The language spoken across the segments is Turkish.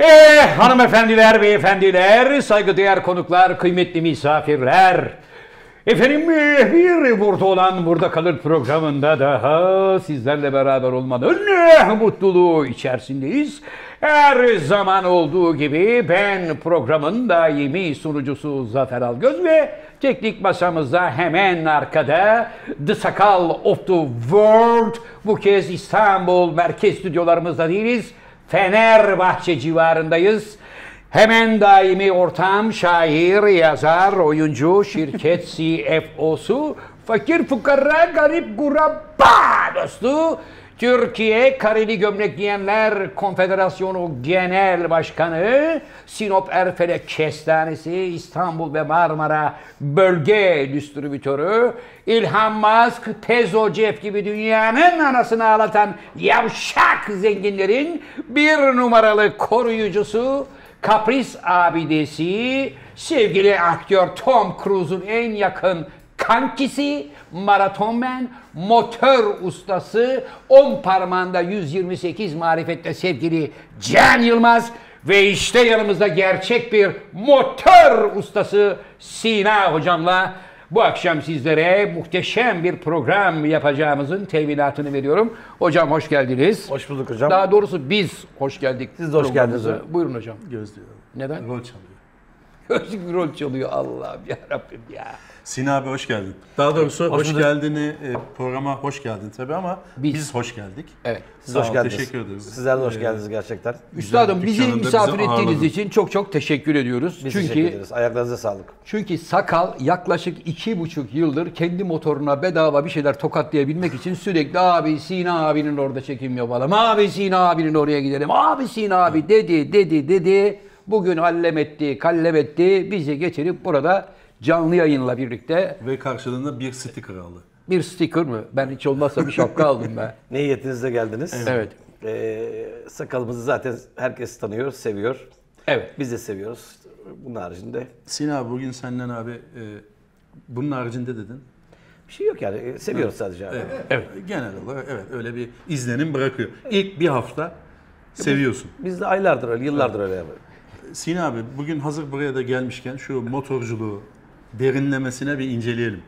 Eh hanımefendiler, beyefendiler, saygıdeğer konuklar, kıymetli misafirler. Efendim eh, bir burada olan burada kalır programında daha sizlerle beraber olmanın eh, mutluluğu içerisindeyiz. Her zaman olduğu gibi ben programın daimi sunucusu Zafer Algöz ve teknik masamızda hemen arkada The Sakal of the World bu kez İstanbul merkez stüdyolarımızda değiliz. Fenerbahçe civarındayız. Hemen daimi ortam, şair, yazar, oyuncu, şirket CFO'su, fakir fukara, garip guraba dostu, Türkiye Kareli Gömlek Giyenler Konfederasyonu Genel Başkanı, Sinop Erfelek Kestanesi, İstanbul ve Marmara Bölge Distribütörü, İlhan Musk, Tezo Jeff gibi dünyanın anasını ağlatan yavşak zenginlerin bir numaralı koruyucusu, kapris abidesi, sevgili aktör Tom Cruise'un en yakın kankisi, maratonmen, motor ustası, 10 parmağında 128 marifette sevgili Can Yılmaz ve işte yanımızda gerçek bir motor ustası Sina hocamla bu akşam sizlere muhteşem bir program yapacağımızın teminatını veriyorum. Hocam hoş geldiniz. Hoş bulduk hocam. Daha doğrusu biz hoş geldik. Siz de hoş geldiniz. Buyurun hocam. Gözlüyor. Neden? Rol çalıyor. Gözlük bir rol çalıyor Allah'ım ya Rabbim ya. Sina abi hoş geldin. Daha doğrusu hoş, bulduk. geldini e, programa hoş geldin tabii ama Biz. biz, hoş geldik. Evet. Siz Sağ hoş ol, geldiniz. teşekkür ederiz. Sizler de hoş Ee, geldiniz gerçekten. Üstadım bizi misafir bizi ettiğiniz ağırladın. için çok çok teşekkür ediyoruz. Biz teşekkür çünkü ederiz. Ayaklarınıza sağlık. çünkü Sakal yaklaşık iki buçuk yıldır kendi motoruna bedava bir şeyler tokatlayabilmek için sürekli abi Sina abinin orada çekim yapalım. Abi Sina abinin oraya gidelim. Abi Sina abi dedi dedi dedi. Bugün hallem etti, kallem etti. Bizi getirip burada canlı yayınla birlikte Ve karşılığında bir sticker aldı. bir sticker mı? Ben hiç olmazsa bir şapka aldım ben. Ne niyetinizle geldiniz? Evet. Ee, sakalımızı zaten herkes tanıyor, seviyor. Evet. Biz de seviyoruz. Bunun haricinde Sina abi bugün senden abi e, bunun haricinde dedin. bir şey yok yani. Ee, Seviyoruz sadece abi. Evet. Genel olarak evet öyle bir izlenim bırakıyor. İlk bir hafta seviyorsun. Biz de aylardır öyle, yıllardır öyle yapıyoruz. Sina abi bugün hazır buraya da gelmişken şu motorculuğu derinlemesine bir inceleyelim.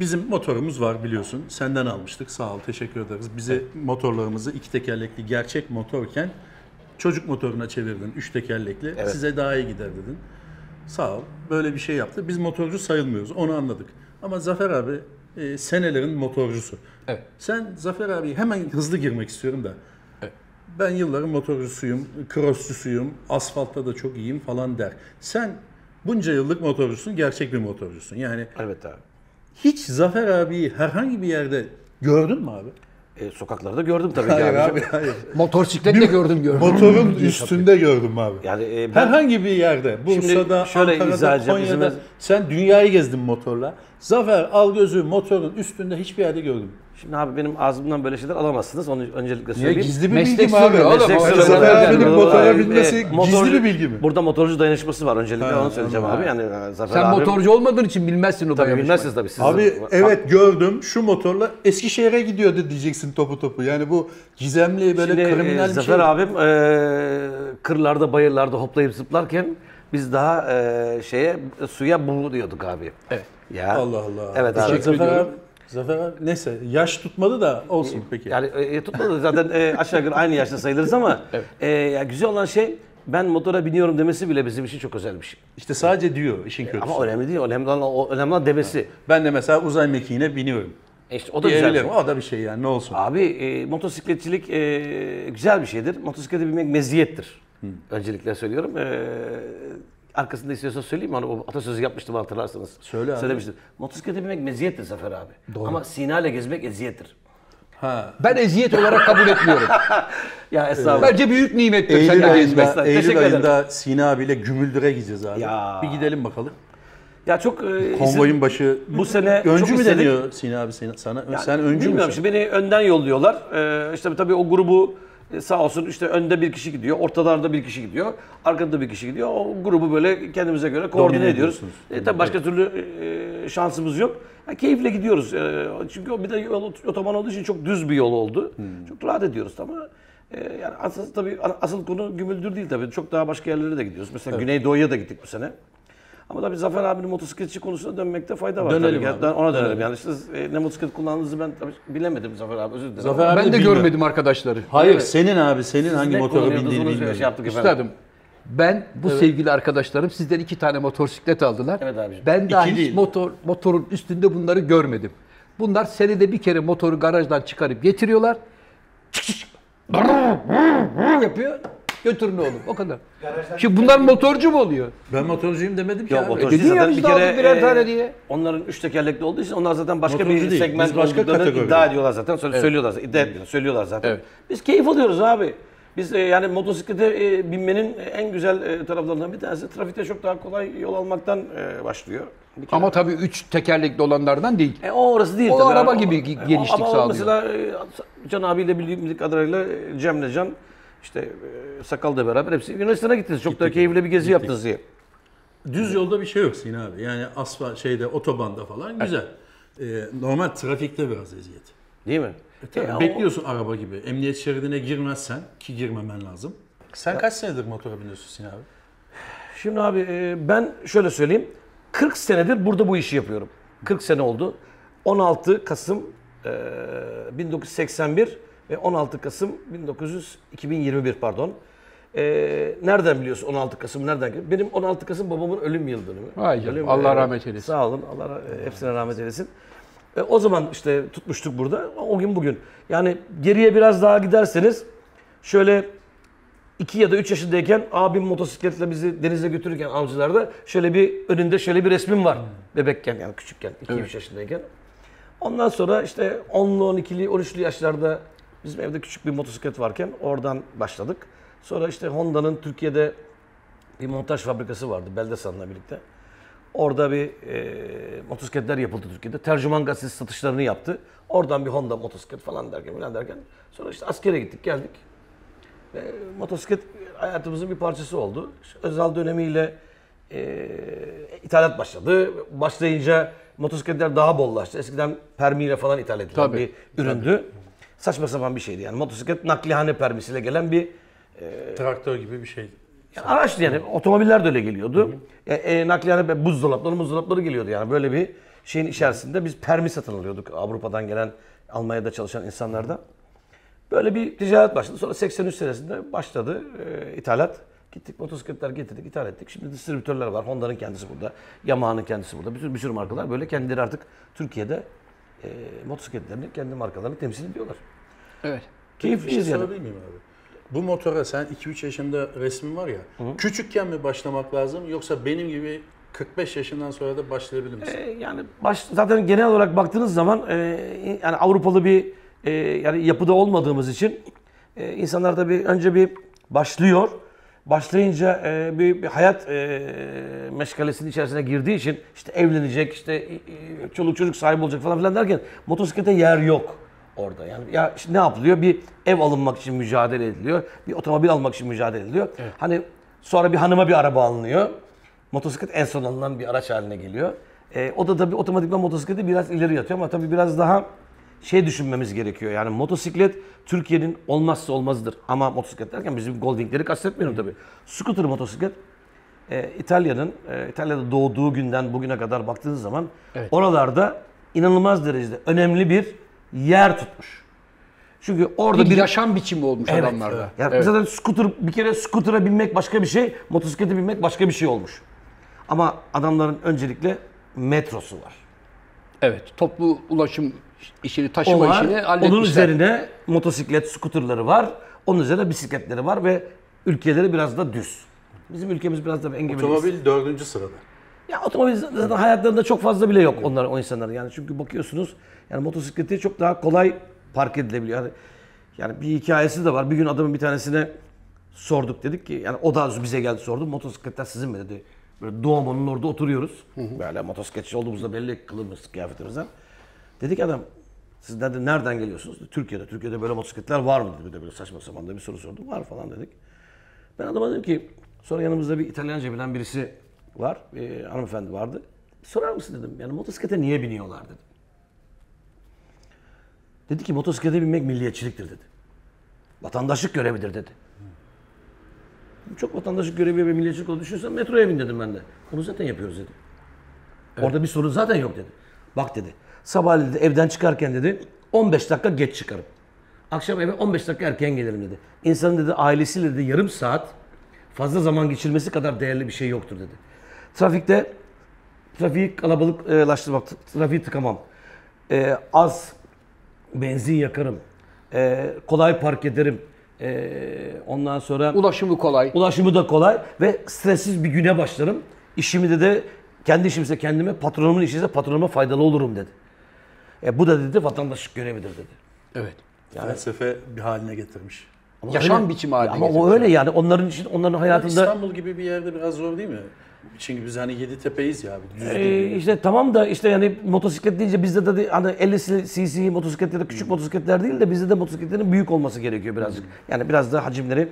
Bizim motorumuz var biliyorsun. Senden almıştık. Sağ ol, teşekkür ederiz. Bize motorlarımızı iki tekerlekli gerçek motorken çocuk motoruna çevirdin. Üç tekerlekli. Evet. Size daha iyi gider dedin. Sağ ol. Böyle bir şey yaptı. Biz motorcu sayılmıyoruz. Onu anladık. Ama Zafer abi e, senelerin motorcusu. Evet. Sen Zafer abi hemen hızlı girmek istiyorum da. Ben yılların motorcusuyum, crossçusuyum, asfaltta da çok iyiyim falan der. Sen bunca yıllık motorcusun, gerçek bir motorcusun. Yani Evet abi. hiç Zafer abiyi herhangi bir yerde gördün mü abi? Ee, sokaklarda gördüm tabii ki abi. hayır. Motosikletle gördüm gördüm. Motorun üstünde gördüm abi. Yani e, ben Herhangi bir yerde, Bursa'da, şöyle izah Ankara'da, edeceğim, Konya'da, bizim- sen dünyayı gezdin motorla. Zafer Algöz'ü motorun üstünde hiçbir yerde gördüm. şimdi abi benim ağzımdan böyle şeyler alamazsınız. Onu öncelikle Niye söyleyeyim. gizli bir Meslek bilgi mi abi? oğlum, Meslek sırrı. Zafer Zafer abinin motora e, binmesi e, gizli bir bilgi mi? Burada motorcu dayanışması var öncelikle Ha, onu söyleyeceğim ha. abi. Yani e, Zafer Sen abi, motorcu olmadığın için bilmezsin o Tabii dayanışmayı. bilmezsiniz tabii siz. Abi evet gördüm şu motorla Eskişehir'e gidiyordu diyeceksin topu topu. Yani bu gizemli böyle Şimdi, e, kriminal bir Zafer şey. abim e, kırlarda bayırlarda hoplayıp zıplarken biz daha e, şeye suya buğu diyorduk abi. Evet. Ya. Allah Allah. Evet abi. Zafer Teşekkür abi. Zafer abi neyse yaş tutmadı da olsun peki. Yani e, tutmadı zaten e, aşağı yukarı aynı yaşta sayılırız ama e, ya güzel olan şey ben motora biniyorum demesi bile bizim için çok özel bir şey. İşte sadece diyor işin kötüsü. Ama önemli değil. Önemli olan, o, önemli olan demesi. Ben de mesela uzay mekiğine biniyorum. E işte o da güzel. bir şey. O da bir şey yani ne olsun. Abi e, motosikletçilik e, güzel bir şeydir. Motosiklete binmek meziyettir. Öncelikle söylüyorum. E, arkasında istiyorsan söyleyeyim mi? Hani o atasözü yapmıştım hatırlarsanız. Söyle abi. Söylemiştim. Motosiklete binmek meziyettir Zafer abi. Ama Sina ile gezmek eziyettir. Ha. Ben eziyet olarak kabul etmiyorum. Ya estağfurullah. Bence büyük nimettir Eylül seninle gezmek. ayında, Teşekkür Eylül ederim. ayında Sina abiyle Gümüldür'e gideceğiz abi. Ya. Bir gidelim bakalım. Ya çok e, Konvoyun başı. bu sene öncü çok mü istedik. deniyor Sina abi sana? sana Yani sen öncü bilmiyorum müsün? şimdi beni önden yolluyorlar. Ee, işte tabii o grubu e, sağ olsun işte önde bir kişi gidiyor, ortalarda bir kişi gidiyor, arkada bir kişi gidiyor. O grubu böyle kendimize göre koordine Domine ediyoruz. E, tabii başka türlü e, şansımız yok. Ya, keyifle gidiyoruz. E, çünkü o bir de yol, otoban olduğu için çok düz bir yol oldu. Çok rahat ediyoruz ama E, yani asıl tabii asıl konu Gümüldür değil tabii. Çok daha başka yerlere de gidiyoruz. Mesela Güneydoğu'ya da gittik bu sene. Ama tabii Zafer abinin motosikletçi konusuna dönmekte fayda var. Dönelim tabii. abi. Ona dönelim. Yani siz e, ne motosiklet kullandığınızı ben tabii bilemedim Zafer abi özür dilerim. Zafer abi Ben de bilmiyor. görmedim arkadaşları. Hayır Evet. senin abi senin hangi Ne motoru kullanıyordunuz bindiğini onu bilmiyorum. Şey yaptık efendim. Üstadım ben bu sevgili arkadaşlarım sizden iki tane motosiklet aldılar. Evet abiciğim. Ben daha İki hiç motor motorun üstünde bunları görmedim. Bunlar senede bir kere motoru garajdan çıkarıp getiriyorlar. yapıyor. Götürün oğlum o kadar. Şimdi bunlar motorcu mu oluyor? Ben motorcuyum demedim ki Yok abi. motorcu dedin ya zaten biz bir de kere aldık birer e, tane diye. onların üç tekerlekli olduğu için onlar zaten başka Motorcu bir değil, segment biz başka olduklarını kategori. iddia ediyorlar zaten. Söyle- Söylüyorlar zaten. iddia etmiyorlar, söylüyorlar zaten. Evet. Biz keyif alıyoruz abi. Biz e, yani motosiklete e, binmenin en güzel e, taraflarından bir tanesi trafikte çok daha kolay yol almaktan e, başlıyor. Bir kere. Ama tabii üç tekerlekli olanlardan değil. E, o orası değil O tabii. araba Yani gibi o- genişlik ama sağlıyor. Mesela e, Can abiyle bildiğim kadarıyla e, Cem'le Can işte e, Sakal'la beraber hepsi Yunanistan'a gittiniz. Çok da keyifli bir gezi yaptınız diye. Düz yolda bir şey yok Sinan abi. Yani asfalt şeyde otobanda falan güzel. Ee, normal trafikte biraz eziyet. Değil mi? Tabii, E, o- bekliyorsun araba gibi. Emniyet şeridine girmezsen ki girmemen lazım. Sen kaç senedir motora biniyorsun Sinan abi? Şimdi abi e, ben şöyle söyleyeyim. 40 senedir burada bu işi yapıyorum. 40 sene oldu. 16 Kasım e, 1981 ve 16 Kasım 1900 2021 pardon. E, nereden biliyorsun 16 Kasım nereden? Benim 16 Kasım babamın ölüm yıl dönümü. Vay canım, Ölüm- Allah e, rahmet eylesin. Sağ olun. Allah e, hepsine rahmet eylesin. E, o zaman işte tutmuştuk burada. O gün bugün. Yani geriye biraz daha giderseniz şöyle 2 ya da 3 yaşındayken abim motosikletle bizi denize götürürken avcılarda şöyle bir önünde şöyle bir resmim var. Bebekken yani küçükken 2-3 yaşındayken. Ondan sonra işte 10'lu, 12'li, 13'lü yaşlarda bizim evde küçük bir motosiklet varken oradan başladık. Sonra işte Honda'nın Türkiye'de bir montaj fabrikası vardı Beldesan'la birlikte. Orada bir e, motosikletler yapıldı Türkiye'de. Tercüman gazetesi satışlarını yaptı. Oradan bir Honda motosiklet falan derken falan derken. Sonra işte askere gittik geldik. Ve motosiklet hayatımızın bir parçası oldu. İşte Özal dönemiyle e, ithalat başladı. Başlayınca motosikletler daha bollaştı. Eskiden permiyle falan ithal edilen Tabii, bir üründü. Saçma sapan bir şeydi yani. Motosiklet naklihane permisiyle gelen bir Traktör gibi bir şeydi. yani araçtı yani. Otomobiller de öyle geliyordu. E, e, nakliyane buzdolapları buzdolapları geliyordu yani. Böyle bir şeyin içerisinde biz permi satın alıyorduk Avrupa'dan gelen, Almanya'da çalışan insanlardan. Böyle bir ticaret başladı. Sonra 83 senesinde başladı e, ithalat. Gittik motosikletler getirdik, ithal ettik. Şimdi distribütörler var. Honda'nın kendisi burada. Yamaha'nın kendisi burada. Sürü, bir sürü markalar böyle kendileri artık Türkiye'de e, motosikletlerini, kendi markalarını temsil ediyorlar. Evet. Bir şey Keyifliyiz yani. sorabilir miyim abi? Bu motora sen 2-3 yaşında resmin var ya. Küçükken mi başlamak lazım yoksa benim gibi 45 yaşından sonra da başlayabilir misin? E, yani baş, zaten genel olarak baktığınız zaman e, yani Avrupalı bir e, yani yapıda olmadığımız için e, insanlar tabii önce bir başlıyor. Başlayınca e, bir, bir hayat e, meşgalesinin içerisine girdiği için işte evlenecek, işte e, e, çoluk çocuk sahibi olacak falan filan derken motosiklete yer yok orada. Yani ya işte ne yapılıyor? Bir ev alınmak için mücadele ediliyor. Bir otomobil almak için mücadele ediliyor. Hani sonra bir hanıma bir araba alınıyor. Motosiklet en son alınan bir araç haline geliyor. E, o da tabii otomatikman motosikleti biraz ileri atıyor ama tabii biraz daha şey düşünmemiz gerekiyor. Yani motosiklet Türkiye'nin olmazsa olmazıdır. Ama motosiklet derken bizim Goldwing'leri kastetmiyorum tabii. Scooter motosiklet e, İtalya'nın e, İtalya'da doğduğu günden bugüne kadar baktığınız zaman Evet. oralarda inanılmaz derecede önemli bir yer tutmuş. Çünkü orada Bir bir yaşam biçimi olmuş Evet. adamlarda. Yani Evet. zaten scooter bir kere scooter'a binmek başka bir şey, motosiklete binmek başka bir şey olmuş. Ama adamların öncelikle metrosu var. Evet. Toplu ulaşım işini, O taşıma var. işini Onun halletmişler. üzerine motosiklet, skuterları var. Onun üzerine bisikletleri var ve ülkeleri biraz da düz. Bizim ülkemiz biraz da engebeliyiz. Otomobil dördüncü sırada. Ya otomobil zaten hayatlarında çok fazla bile yok onlar o insanların. Yani çünkü bakıyorsunuz yani motosikleti çok daha kolay park edilebiliyor. Yani, yani bir hikayesi de var. Bir gün adamın bir tanesine sorduk dedik ki yani o da bize geldi sordu. Motosikletler sizin mi dedi. Böyle Doğuman'ın orada oturuyoruz. Böyle motosikletçi olduğumuzda belli kılımız kıyafetimizden. Dedik adam siz dedi, nereden geliyorsunuz? Türkiye'de. Türkiye'de böyle motosikletler var mı dedi. Bir de böyle saçma sapan da bir soru sordum. Var falan dedik. Ben adama dedim ki sonra yanımızda bir İtalyanca bilen birisi var. Bir hanımefendi vardı. Sorar mısın dedim. Yani motosiklete niye biniyorlar dedim. Dedi ki motosiklete binmek milliyetçiliktir dedi. Vatandaşlık görevidir dedi. Çok vatandaşlık görevi ve milliyetçilik olduğunu düşünürsen metroya bin dedim ben de. Onu zaten yapıyoruz dedi. Orada bir sorun zaten yok dedi. Bak dedi. Sabah dedi evden çıkarken dedi 15 dakika geç çıkarım. Akşam eve 15 dakika erken gelirim dedi. İnsanın dedi ailesiyle dedi yarım saat fazla zaman geçirmesi kadar değerli bir şey yoktur dedi. Trafikte trafiği kalabalıklaştırmak, trafiği tıkamam. Ee, az benzin yakarım. Ee, kolay park ederim. Ee, ondan sonra Ulaşımı kolay. Ulaşımı da kolay ve stressiz bir güne başlarım. İşimi de de kendi işimse kendime, patronumun işi ise patronuma faydalı olurum dedi. E, bu da dedi vatandaşlık görevidir dedi. Evet. Felsefe bir haline getirmiş. Ama Yaşam öyle- biçimi haline Ama o öyle yani onların için onların hayatında İstanbul gibi bir yerde biraz zor değil mi? Çünkü biz hani Yeditepe'yiz ya. Düz e, gibi. işte tamam da işte yani motosiklet deyince bizde de de hani 50 cc motosikletler de Hmm. küçük motosikletler değil de bizde de motosikletlerin büyük olması gerekiyor birazcık. Yani biraz da hacimleri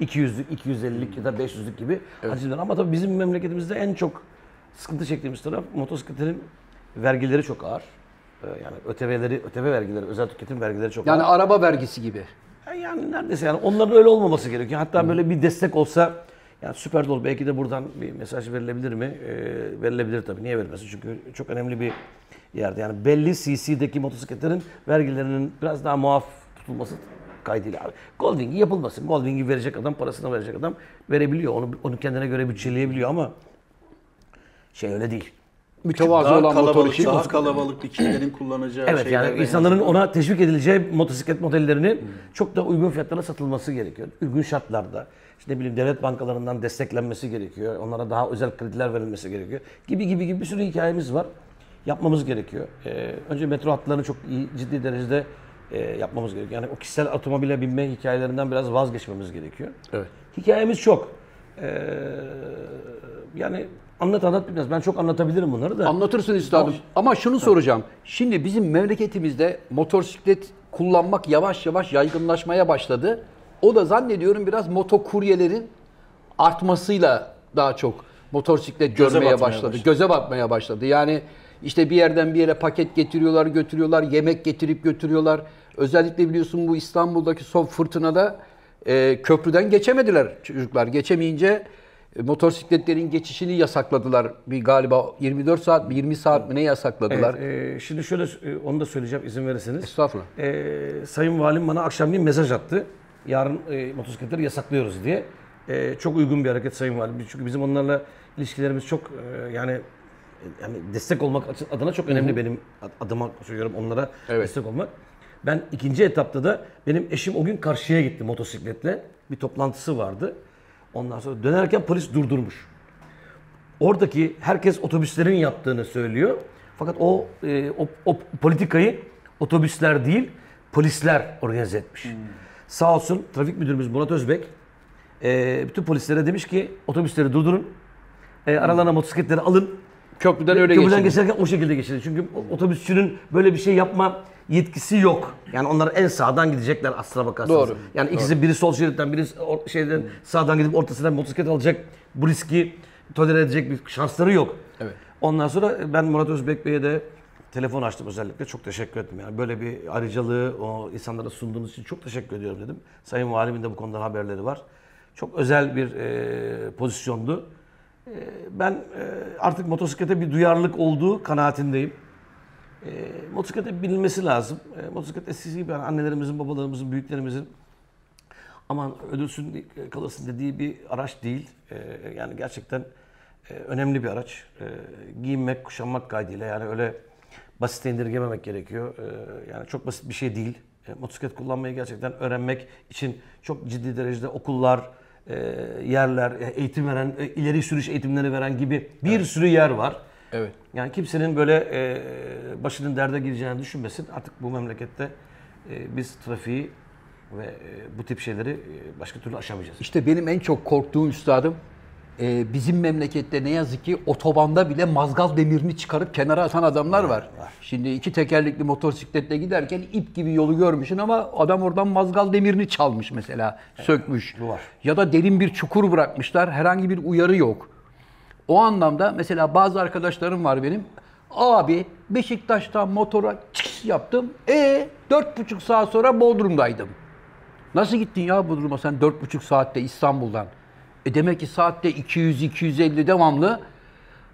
200'lük, 250'lik ya da 500'lük gibi hacimler. Ama tabii bizim memleketimizde en çok sıkıntı çektiğimiz taraf motosikletlerin vergileri çok ağır. Ee, Yani ÖTV'leri, ÖTV vergileri, özel tüketim vergileri çok Yani ağır. araba vergisi gibi. Yani neredeyse yani onların öyle olmaması gerekiyor. Hatta böyle bir destek olsa yani süper dolu belki de buradan bir mesaj verilebilir mi? Ee, verilebilir tabii. Niye verilmesin? Çünkü çok önemli bir yerde. Yani belli CC'deki motosikletlerin vergilerinin biraz daha muaf tutulması kaydıyla abi. Goldwing'i yapılmasın. Goldwing'i verecek adam, parasını verecek adam verebiliyor. Onu onu kendine göre bütçeleyebiliyor ama şey öyle değil. Mütevazı daha olan motor için. daha kalabalık bir kitlenin kullanacağı Evet yani insanların ona teşvik edileceği motosiklet modellerinin çok da uygun fiyatlara satılması gerekiyor. Uygun şartlarda. İşte ne bileyim devlet bankalarından desteklenmesi gerekiyor. Onlara daha özel krediler verilmesi gerekiyor. Gibi gibi gibi bir sürü hikayemiz var. Yapmamız gerekiyor. Ee, önce metro hatlarını çok iyi, ciddi derecede e, yapmamız gerekiyor. Yani o kişisel otomobile binme hikayelerinden biraz vazgeçmemiz gerekiyor. Evet. Hikayemiz çok. Ee, yani anlat anlat bilmez. Ben çok anlatabilirim bunları da. Anlatırsın üstadım. Ama şunu soracağım. Şimdi bizim memleketimizde motosiklet kullanmak yavaş yavaş yaygınlaşmaya başladı. O da zannediyorum biraz motokuryelerin artmasıyla daha çok motosiklet Göze görmeye batmaya başladı. başladı. Göze batmaya başladı. Yani işte bir yerden bir yere paket getiriyorlar, götürüyorlar, yemek getirip götürüyorlar. Özellikle biliyorsun bu İstanbul'daki son fırtınada e, köprüden geçemediler çocuklar. Geçemeyince motosikletlerin geçişini yasakladılar. Bir galiba 24 saat mi 20 saat mi ne yasakladılar? Evet, e, şimdi şöyle e, onu da söyleyeceğim izin verirseniz. Estağfurullah. E, Sayın Valim bana akşamleyin mesaj attı. Yarın e, motosikletleri yasaklıyoruz diye. E, çok uygun bir hareket Sayın Valim. Çünkü bizim onlarla ilişkilerimiz çok e, yani yani destek olmak adına çok önemli benim adıma söylüyorum onlara Evet. destek olmak. Ben ikinci etapta da benim eşim o gün karşıya gitti motosikletle. Bir toplantısı vardı. Ondan sonra dönerken polis durdurmuş. Oradaki herkes otobüslerin yaptığını söylüyor. Fakat o, e, o, o politikayı otobüsler değil polisler organize etmiş. Sağ olsun trafik müdürümüz Murat Özbek e, bütün polislere demiş ki otobüsleri durdurun. E, aralarına motosikletleri alın. Köprüden öyle Köprüden geçildi. geçerken o şekilde geçilir. Çünkü otobüsçünün böyle bir şey yapma yetkisi yok. Yani onlar en sağdan gidecekler aslına bakarsanız. Doğru. Yani ikisi biri sol şeritten, biri şeyden sağdan gidip ortasından motosiklet alacak. Bu riski tolere edecek bir şansları yok. Evet. Ondan sonra ben Murat Özbek Bey'e de telefon açtım özellikle. Çok teşekkür ettim. Yani böyle bir ayrıcalığı o insanlara sunduğunuz için çok teşekkür ediyorum dedim. Sayın Valimin de bu konudan haberleri var. Çok özel bir e, pozisyondu. E, ben e, artık motosiklete bir duyarlılık olduğu kanaatindeyim. E, motosiklete binilmesi lazım. E, motosiklet eskisi gibi yani annelerimizin, babalarımızın, büyüklerimizin aman ölürsün kalırsın dediği bir araç değil. E, yani gerçekten e, önemli bir araç. E, giyinmek, kuşanmak kaydıyla yani öyle basite indirgememek gerekiyor. E, yani çok basit bir şey değil. E, motosiklet kullanmayı gerçekten öğrenmek için çok ciddi derecede okullar, yerler, e, eğitim veren, e, ileri sürüş eğitimleri veren gibi bir sürü yer var. Evet. Yani kimsenin böyle e, başının derde gireceğini düşünmesin. Artık bu memlekette e, biz trafiği ve e, bu tip şeyleri e, başka türlü aşamayacağız. İşte benim en çok korktuğum üstadım e, bizim memlekette ne yazık ki otobanda bile mazgal demirini çıkarıp kenara atan adamlar var. Şimdi iki tekerlekli motosikletle giderken ip gibi yolu görmüşsün ama adam oradan mazgal demirini çalmış mesela, sökmüş. var. Ya da derin bir çukur bırakmışlar, herhangi bir uyarı yok. O anlamda mesela bazı arkadaşlarım var benim. Abi Beşiktaş'tan motora çıkış yaptım. E dört buçuk saat sonra Bodrum'daydım. Nasıl gittin ya bu duruma sen 4,5 saatte İstanbul'dan? E demek ki saatte 200-250 devamlı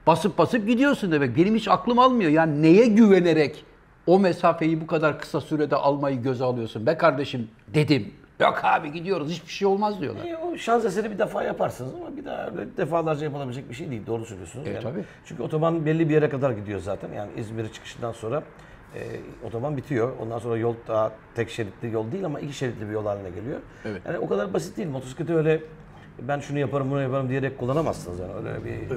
basıp basıp gidiyorsun demek. Benim hiç aklım almıyor. Yani neye güvenerek o mesafeyi bu kadar kısa sürede almayı göze alıyorsun? Be kardeşim dedim. Yok abi gidiyoruz hiçbir şey olmaz diyorlar. E, o şans eseri bir defa yaparsınız ama bir daha öyle defalarca yapılabilecek bir şey değil. Doğru söylüyorsunuz. E, tabii. Çünkü otoban belli bir yere kadar gidiyor zaten. Yani İzmir çıkışından sonra e, otoban bitiyor. Ondan sonra yol daha tek şeritli yol değil ama iki şeritli bir yol haline geliyor. Evet. Yani o kadar basit değil. Motosikleti öyle ben şunu yaparım bunu yaparım diyerek kullanamazsınız yani öyle bir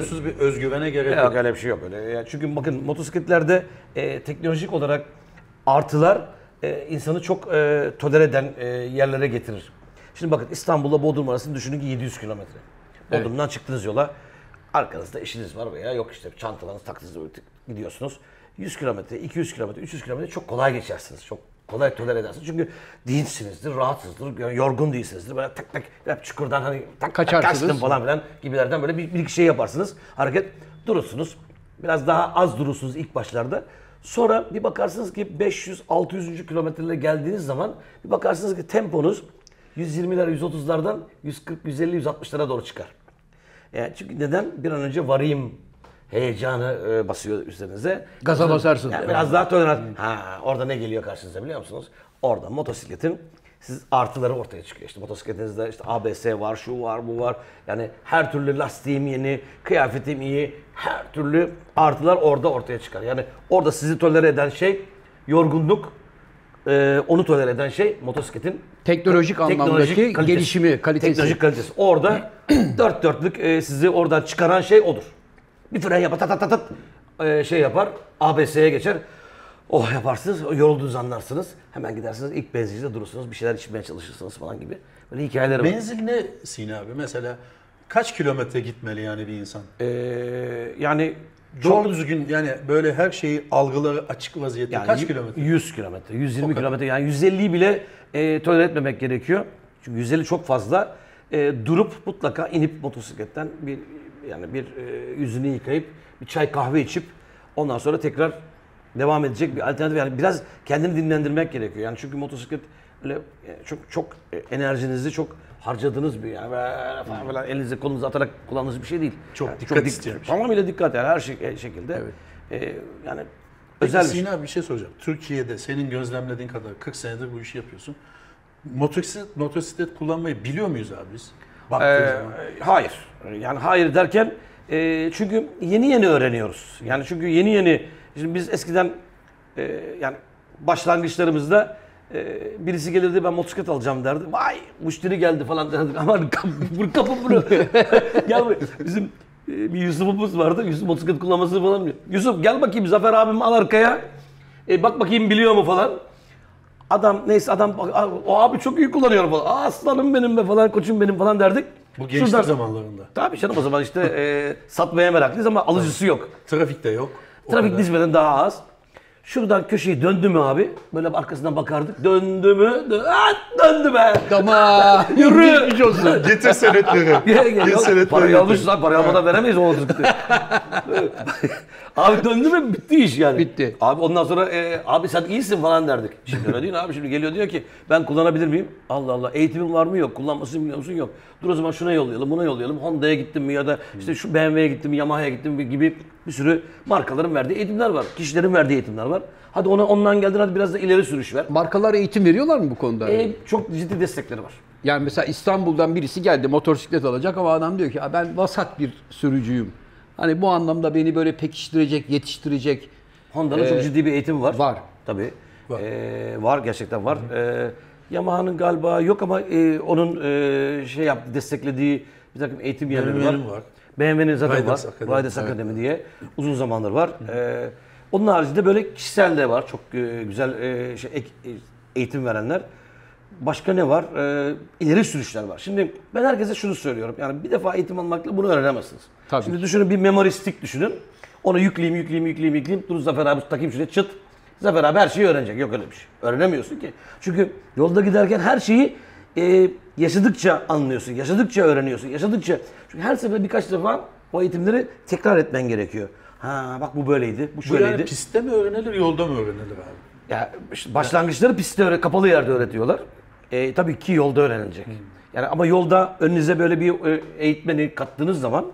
Lüzumsuz bir özgüvene gerek Yok yok. öyle bir şey yok öyle. Yani çünkü bakın motosikletlerde e, teknolojik olarak artılar e, insanı çok e, tolere eden e, yerlere getirir. Şimdi bakın İstanbul'la Bodrum arasını düşünün ki 700 kilometre. Evet. Bodrum'dan çıktığınız yola arkanızda eşiniz var veya yok işte çantalarınız taktınız gidiyorsunuz. 100 kilometre, 200 kilometre, 300 kilometre çok kolay geçersiniz. Çok kolay tolere edersiniz. Çünkü dinçsinizdir, rahatsızdır, yorgun değilsinizdir. Böyle tak tak hep çukurdan hani tak Kaçarsınız. tak kaçtım falan filan gibilerden böyle bir, bir iki şey yaparsınız. Hareket durursunuz. Biraz daha az durursunuz ilk başlarda. Sonra bir bakarsınız ki 500-600. kilometrelere geldiğiniz zaman bir bakarsınız ki temponuz 120'ler, 130'lardan 140, 150, 160'lara doğru çıkar. Yani çünkü neden? Bir an önce varayım heyecanı e, basıyor üzerinize. Gaza basarsın. Yani biraz daha tolerant. Ha, orada ne geliyor karşınıza biliyor musunuz? Orada motosikletin siz artıları ortaya çıkıyor. İşte motosikletinizde işte ABS var, şu var, bu var. Yani her türlü lastiğim yeni, kıyafetim iyi. Her türlü artılar orada ortaya çıkar. Yani orada sizi tolere eden şey yorgunluk. e, onu tolere eden şey motosikletin Teknolojik anlamdaki kalitesi. gelişimi, kalitesi. Teknolojik kalitesi. Orada dört dörtlük e, sizi oradan çıkaran şey odur. Bir fren yapar, tat tat tat tat e, şey yapar, ABS'ye geçer. Oh yaparsınız, yorulduğunuzu anlarsınız. Hemen gidersiniz, ilk benzincide durursunuz, bir şeyler içmeye çalışırsınız falan gibi. Böyle hikayeler var. Menzil ne Sina abi? Mesela kaç kilometre gitmeli yani bir insan? Ee, yani Doğru düzgün yani böyle her şeyi algıları açık vaziyette yani kaç y- kilometre? 100 kilometre, 120 kilometre yani 150'yi bile e, tolere etmemek gerekiyor. Çünkü 150 çok fazla. E, durup mutlaka inip motosikletten bir yani bir e, yüzünü yıkayıp bir çay kahve içip ondan sonra tekrar devam edecek bir alternatif yani biraz kendini dinlendirmek gerekiyor. Yani çünkü motosiklet öyle e, çok çok e, enerjinizi çok harcadığınız bir yani falan falan elinize kolunuza atarak kullandığınız bir şey değil. Çok Yani dikkat dik- isteyen bir şey. Tamamıyla dikkat yani her şey, e, şekilde. E, yani Peki özel bir şey. Sina bir şey soracağım. Türkiye'de senin gözlemlediğin kadar 40 senedir bu işi yapıyorsun. Motosiklet, motosiklet kullanmayı biliyor muyuz abi biz? Baktığın Ee, zaman. hayır. Yani hayır derken e, çünkü yeni yeni öğreniyoruz. Yani çünkü yeni yeni şimdi biz eskiden e, yani başlangıçlarımızda e, birisi gelirdi ben motosiklet alacağım derdi. Vay müşteri geldi falan derdik. Aman kapı, kapı bunu. gel buraya. Bizim e, bir Yusuf'umuz vardı. Yusuf motosiklet kullanmasını falan biliyor. Yusuf gel bakayım Zafer abim al arkaya. E, bak bakayım biliyor mu falan. Adam neyse adam bak, "Aa, o abi çok iyi kullanıyor falan. Aa, aslanım benim be falan koçum benim falan derdik. Bu gençlik Şuradan- zamanlarında. Tabii canım o zaman işte e, satmaya meraklıyız ama alıcısı yok. Trafikte yok. O Trafik nispeten daha az. Şuradan köşeyi döndü mü abi? Böyle arkasından bakardık. Döndü mü? Dö Aa, döndü be. Tamam. Yürü. Geçmiş olsun. Getir senetleri. Getir senetleri. Parayı almışız lan. Parayı almadan veremeyiz o. abi döndü mü bitti iş yani. Bitti. Abi ondan sonra e, abi sen iyisin falan derdik. Şimdi öyle değil abi şimdi geliyor diyor ki ben kullanabilir miyim? Allah Allah eğitimin var mı yok kullanmasını biliyor musun yok. Dur o zaman şuna yollayalım buna yollayalım. Honda'ya gittim mi ya da işte şu BMW'ye gittim mi Yamaha'ya gittim mi gibi bir sürü markaların verdiği eğitimler var. Kişilerin verdiği eğitimler var. Hadi ona ondan geldin hadi biraz da ileri sürüş ver. Markalar eğitim veriyorlar mı bu konuda? E, çok ciddi destekleri var. Yani mesela İstanbul'dan birisi geldi motosiklet alacak ama adam diyor ki "Ya ben vasat bir sürücüyüm. Hani bu anlamda beni böyle pekiştirecek, yetiştirecek. Honda'nın çok ciddi bir eğitimi var. var. Tabii. Var. Ee, var gerçekten var. Ee, Yamaha'nın galiba yok ama e, onun e, şey yaptı desteklediği bir takım eğitim yerleri var. Var. BMW'nin zaten Riders var. Akademi. Riders Akademi diye uzun zamandır var. Ee, onun haricinde böyle kişisel de var. Çok e, güzel e, şey, e, eğitim verenler. Başka ne var? Ee, ileri sürüşler var. Şimdi ben herkese şunu söylüyorum. Yani bir defa eğitim almakla bunu öğrenemezsiniz. Tabii. Şimdi düşünün bir memoristik düşünün. Onu yükleyeyim, yükleyeyim, yükleyeyim, yükleyeyim. Dur Zafer abi takayım şuraya çıt. Zafer abi her şeyi öğrenecek. Yok öyle bir şey. Öğrenemiyorsun ki. Çünkü yolda giderken her şeyi e, yaşadıkça anlıyorsun. Yaşadıkça öğreniyorsun. Yaşadıkça. Çünkü her sefer birkaç defa o eğitimleri tekrar etmen gerekiyor. Ha bak bu böyleydi, bu Bu şöyleydi. yani pistte mi öğrenilir, yolda mı öğrenilir abi? Ya işte başlangıçları pistte öğre, kapalı yerde öğretiyorlar. E, tabii ki yolda öğrenilecek. Yani ama yolda önünüze böyle bir e, eğitmeni kattığınız zaman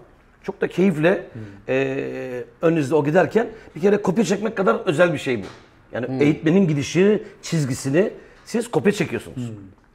çok da keyifle e, önünüzde o giderken bir kere kopya çekmek kadar özel bir şey bu. Yani eğitmenin gidişi, çizgisini siz kopya çekiyorsunuz.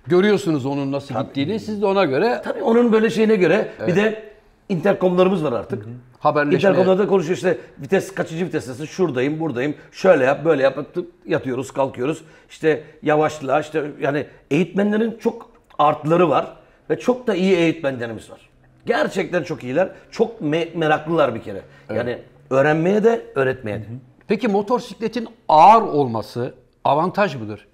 Görüyorsunuz onun nasıl gittiğini. Siz de ona göre Tabii onun böyle şeyine göre bir de interkomlarımız var artık. Haberleşme. İnterkomlarda konuşuyor işte vites kaçıncı vitestesin şuradayım buradayım şöyle yap böyle yap yatıyoruz kalkıyoruz işte yavaşla işte yani eğitmenlerin çok artıları var ve çok da iyi eğitmenlerimiz var. Gerçekten çok iyiler çok me- meraklılar bir kere yani öğrenmeye de öğretmeye de. Peki motosikletin ağır olması avantaj mıdır?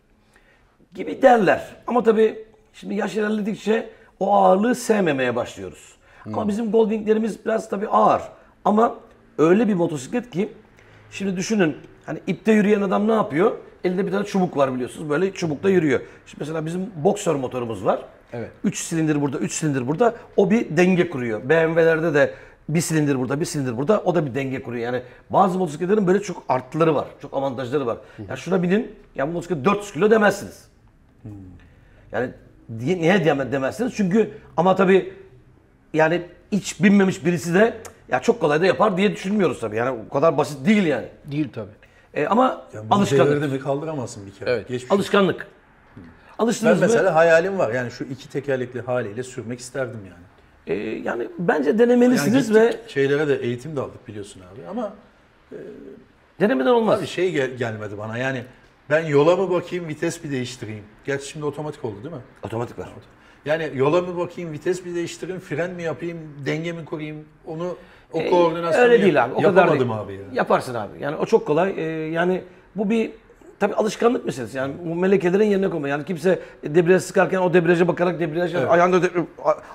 gibi derler. Ama tabii şimdi yaş ilerledikçe o ağırlığı sevmemeye başlıyoruz. Ama bizim Goldwing'lerimiz biraz tabii ağır. Ama öyle bir motosiklet ki şimdi düşünün hani ipte yürüyen adam ne yapıyor? Elinde bir tane çubuk var biliyorsunuz. Böyle çubukta yürüyor. Şimdi mesela bizim boksör motorumuz var. Evet. 3 silindir burada, 3 silindir burada. O bir denge kuruyor. BMW'lerde de bir silindir burada, bir silindir burada. O da bir denge kuruyor. Yani bazı motosikletlerin böyle çok artıları var. Çok avantajları var. Ya şuna binin, ya bu motosiklet 400 kilo demezsiniz. Yani diye, niye diyeme- demezsiniz? Çünkü ama tabii yani hiç binmemiş birisi de ya çok kolay da yapar diye düşünmüyoruz tabii. Yani o kadar basit değil yani. Değil tabii. E, ama Yani alışkanlık. mi kaldıramazsın bir kere. Evet. Geçmiş Alışkanlık. Ben Alıştınız mı? mesela hayalim var. Yani şu iki tekerlekli haliyle sürmek isterdim yani. E, yani bence Yani denemelisiniz ve gittik, şeylere de eğitim de aldık biliyorsun abi. Ama denemeden olmaz. abi şey gel- gelmedi bana. Yani ben yola mı bakayım, vites bir değiştireyim. Gerçi şimdi otomatik oldu değil mi? Otomatik var. Yani yola mı bakayım, vites bir değiştireyim, fren mi yapayım, denge mi kurayım? Onu o E, koordinasyonu öyle değil abi. O yapamadım kadar abi ya. Yaparsın abi. Yani o çok kolay. E, yani bu bir tabii alışkanlık meselesi. Yani bu melekelerin yerine koyma. Yani kimse debriyaj sıkarken o debriyaja bakarak debriyaj ayağında de-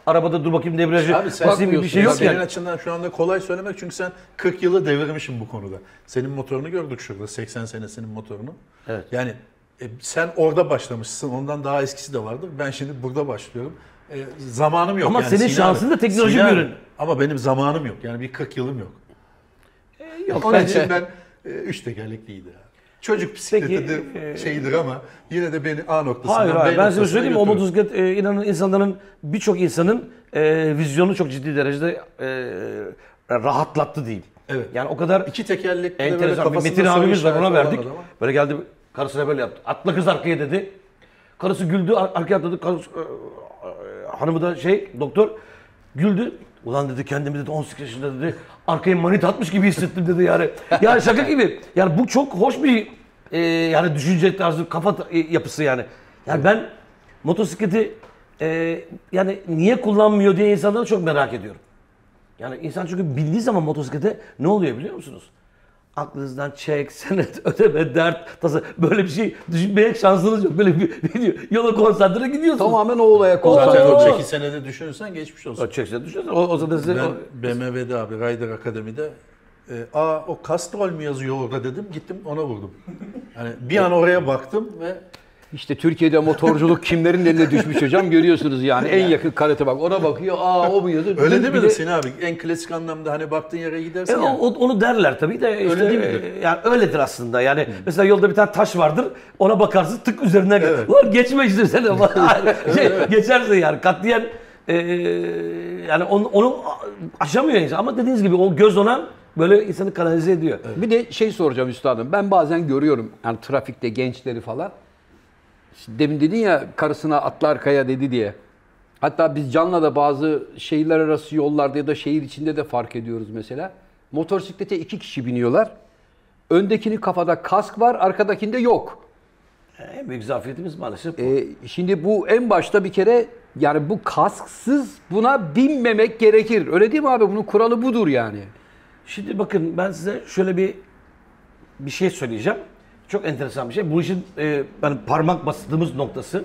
arabada dur bakayım debriyajı Abi sen basayım bir şey yok senin yani. açından şu anda kolay söylemek çünkü sen 40 yılı devirmişsin bu konuda. Senin motorunu gördük şurada 80 senesinin motorunu. Evet. Yani e, sen orada başlamışsın. Ondan daha eskisi de vardır. Ben şimdi burada başlıyorum. E, zamanım yok. Ama yani senin Sinan şansın da teknolojik Sinan bir ürün. Ama benim zamanım yok. Yani bir 40 yılım yok. Yok, Onun için ben e, üç tekerlekliydi. ya. Çocuk bisikletidir, e, şeyidir ama yine de beni A noktasından Hayır hayır B ben size noktasına söyleyeyim mi? götürür. e, inanın insanların birçok insanın e, vizyonu çok ciddi derecede e, rahatlattı diyeyim. Evet. Yani o kadar İki tekerlekli de böyle enteresan bir kafasında Metin soru abimiz var ona olan verdik. adama. Böyle geldi karısına böyle yaptı. Atla kız arkaya dedi. Karısı güldü ar- arkaya atladı. Karısı, e, e, hanımı da şey doktor güldü. Ulan dedi kendimi dedi 18 yaşında dedi arkaya manit atmış gibi hissettim dedi yani. Yani şaka gibi. Yani bu çok hoş bir e, yani düşünce tarzı kafa ta- e, yapısı yani. Yani ben motosikleti e, yani niye kullanmıyor diye insanları çok merak ediyorum. Yani insan çünkü bindiği zaman motosiklete ne oluyor biliyor musunuz? Aklınızdan çek, senet, ödeme, dert, tasa böyle bir şey düşünmeye şansınız yok. Böyle bir video. Yola konsantre gidiyorsunuz. Tamamen o olaya konsantre Zaten o çeki senede düşünürsen geçmiş olsun. O çekse düşünsene. O, o zaman size... Ben o- BMW'de abi Rider Akademi'de e, aa o Castrol mu yazıyor orada dedim gittim ona vurdum. Yani bir an oraya baktım ve İşte Türkiye'de motorculuk kimlerin eline düşmüş hocam görüyorsunuz yani. En yakın karate bak ona bakıyor. Aa o mu yazıyor? öyle değil de- mi Sinan abi? En klasik anlamda hani baktığın yere gidersin E, ya. o- onu derler tabii de işte, değil midir? e, yani öyledir aslında. Yani mesela yolda bir tane taş vardır. Ona bakarsın tık üzerine gel. Evet. Ulan geçme işte sen ama. şey, Geçersin yani. Katliyen e, yani onu, onu aşamıyor insan. Ama dediğiniz gibi o göz ona böyle insanı kanalize ediyor. Bir de şey soracağım üstadım. Ben bazen görüyorum yani trafikte gençleri falan. Demin dedin ya karısına atla arkaya dedi diye. Hatta biz Can'la da bazı şehirler arası yollarda ya da şehir içinde de fark ediyoruz mesela. Motosiklete iki kişi biniyorlar. Öndekinin kafada kask var, arkadakinde yok. En büyük zafiyetimiz maalesef bu. Ee, şimdi bu en başta bir kere yani bu kasksız buna binmemek gerekir. Öyle değil mi abi? Bunun kuralı budur yani. Şimdi bakın ben size şöyle bir bir şey söyleyeceğim. Çok enteresan bir şey. Bu işin e, yani parmak bastığımız noktası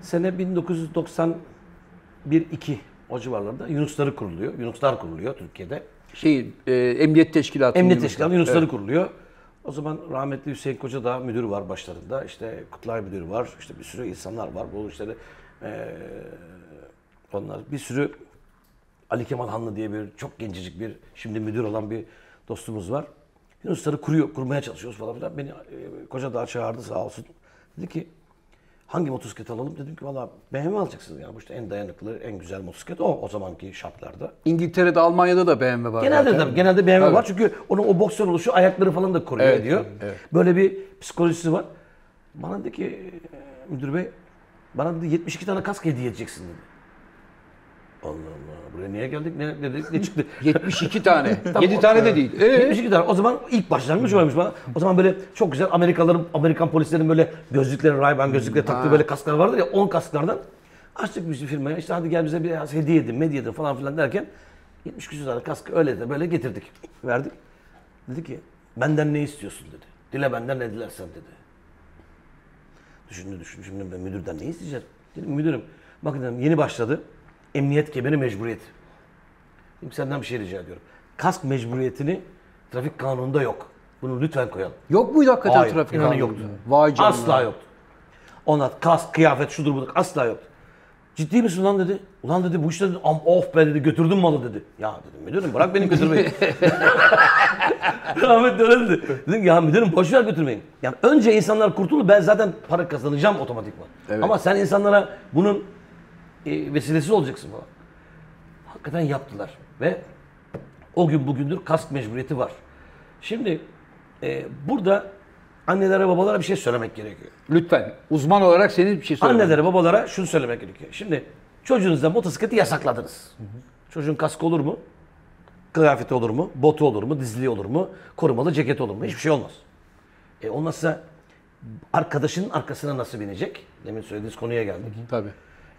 sene 1991-2 o civarlarda Yunusları kuruluyor. Yunuslar kuruluyor Türkiye'de. Şey, e, emniyet teşkilatı. Emniyet. Teşkilatı Yunusları kuruluyor. O zaman rahmetli Hüseyin Koca da müdür var başlarında. İşte Kutlay müdür var. İşte bir sürü insanlar var. Bu işleri eee onlar bir sürü Ali Kemal Hanlı diye bir çok gencecik bir şimdi müdür olan bir dostumuz var. Yunusları kuruyor, kurmaya çalışıyoruz falan filan. Beni e, Koca Dağ çağırdı sağ olsun. Dedi ki hangi motosiklet alalım? Dedim ki valla BMW alacaksın ya. Bu işte en dayanıklı, en güzel motosiklet o o zamanki şartlarda. İngiltere'de, Almanya'da da BMW var. Genelde zaten. de, genelde BMW Tabii. var çünkü onun o boksör oluşu ayakları falan da koruyor Evet, ediyor. evet. Böyle bir psikolojisi var. Bana dedi ki "E, müdür bey bana dedi 72 tane kask hediye edeceksin dedi. Allah Allah buraya niye geldik ne dedik ne çıktı? 72 tane. Tamam, 7 tane de değil. Ee? 72 tane. O zaman ilk başlangıç oymuş bana. O zaman böyle çok güzel Amerikalıların, Amerikan polislerin böyle gözlükleri, Ray-Ban gözlükleri taktığı böyle kasklar vardır ya 10 kasklardan. Açtık bir firmaya işte hadi gel bize biraz hediye edin, medya edin falan filan derken 70 küsur tane kask öyle de böyle getirdik. Verdik. Dedi ki benden ne istiyorsun dedi. Dile benden ne dilersen dedi. Düşündü düşündü şimdi ben müdürden ne isteyeceğim? Dedim müdürüm bakın dedim yeni başladı. Emniyet kemeri mecburiyeti. Dedim senden bir şey rica ediyorum. Kask mecburiyetini trafik kanununda yok. Bunu lütfen koyalım. Yok muydu hakikaten Hayır, trafik kanunu? yoktu. Vay canına. Asla yoktu. Ona kask, kıyafet, şudur budur asla yoktu. Ciddi misin lan dedi. Ulan dedi bu işte dedi, am of be dedi götürdün malı dedi. Ya dedim müdürüm bırak beni götürmeyi. Rahmet öyle dedi. Dedim ya müdürüm boş ver götürmeyin. Yani önce insanlar kurtulur ben zaten para kazanacağım otomatikman. Evet. Ama sen insanlara bunun e, vesilesi olacaksın falan. Hakikaten yaptılar ve o gün bugündür kask mecburiyeti var. Şimdi e, burada annelere babalara bir şey söylemek gerekiyor. Lütfen. Uzman olarak senin bir şey söyle. Annelere babalara şunu söylemek gerekiyor. Şimdi çocuğunuza motosikleti yasakladınız. Çocuğun kaskı olur mu? Kıyafeti olur mu? Botu olur mu? Dizliği olur mu? Korumalı ceket olur mu? Hiçbir şey olmaz. E olmazsa arkadaşının arkasına nasıl binecek? Demin söylediğiniz konuya geldik. Tabii.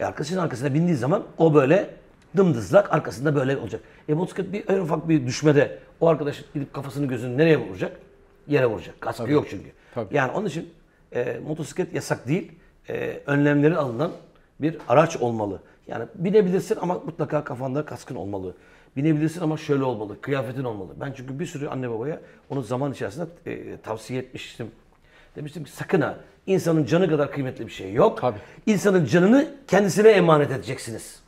E arkadaşının arkasına bindiği zaman o böyle dımdızlak arkasında böyle olacak. E motosiklet bir en ufak bir düşmede o arkadaş gidip kafasını gözünü nereye vuracak? Yere vuracak. Kaskı yok çünkü. Tabii. Yani onun için e, motosiklet yasak değil. E, önlemleri alınan bir araç olmalı. Yani binebilirsin ama mutlaka kafanda kaskın olmalı. Binebilirsin ama şöyle olmalı, kıyafetin olmalı. Ben çünkü bir sürü anne babaya onu zaman içerisinde e, tavsiye etmiştim. Demiştim ki sakın ha insanın canı kadar kıymetli bir şey yok. Tabii. İnsanın canını kendisine emanet edeceksiniz.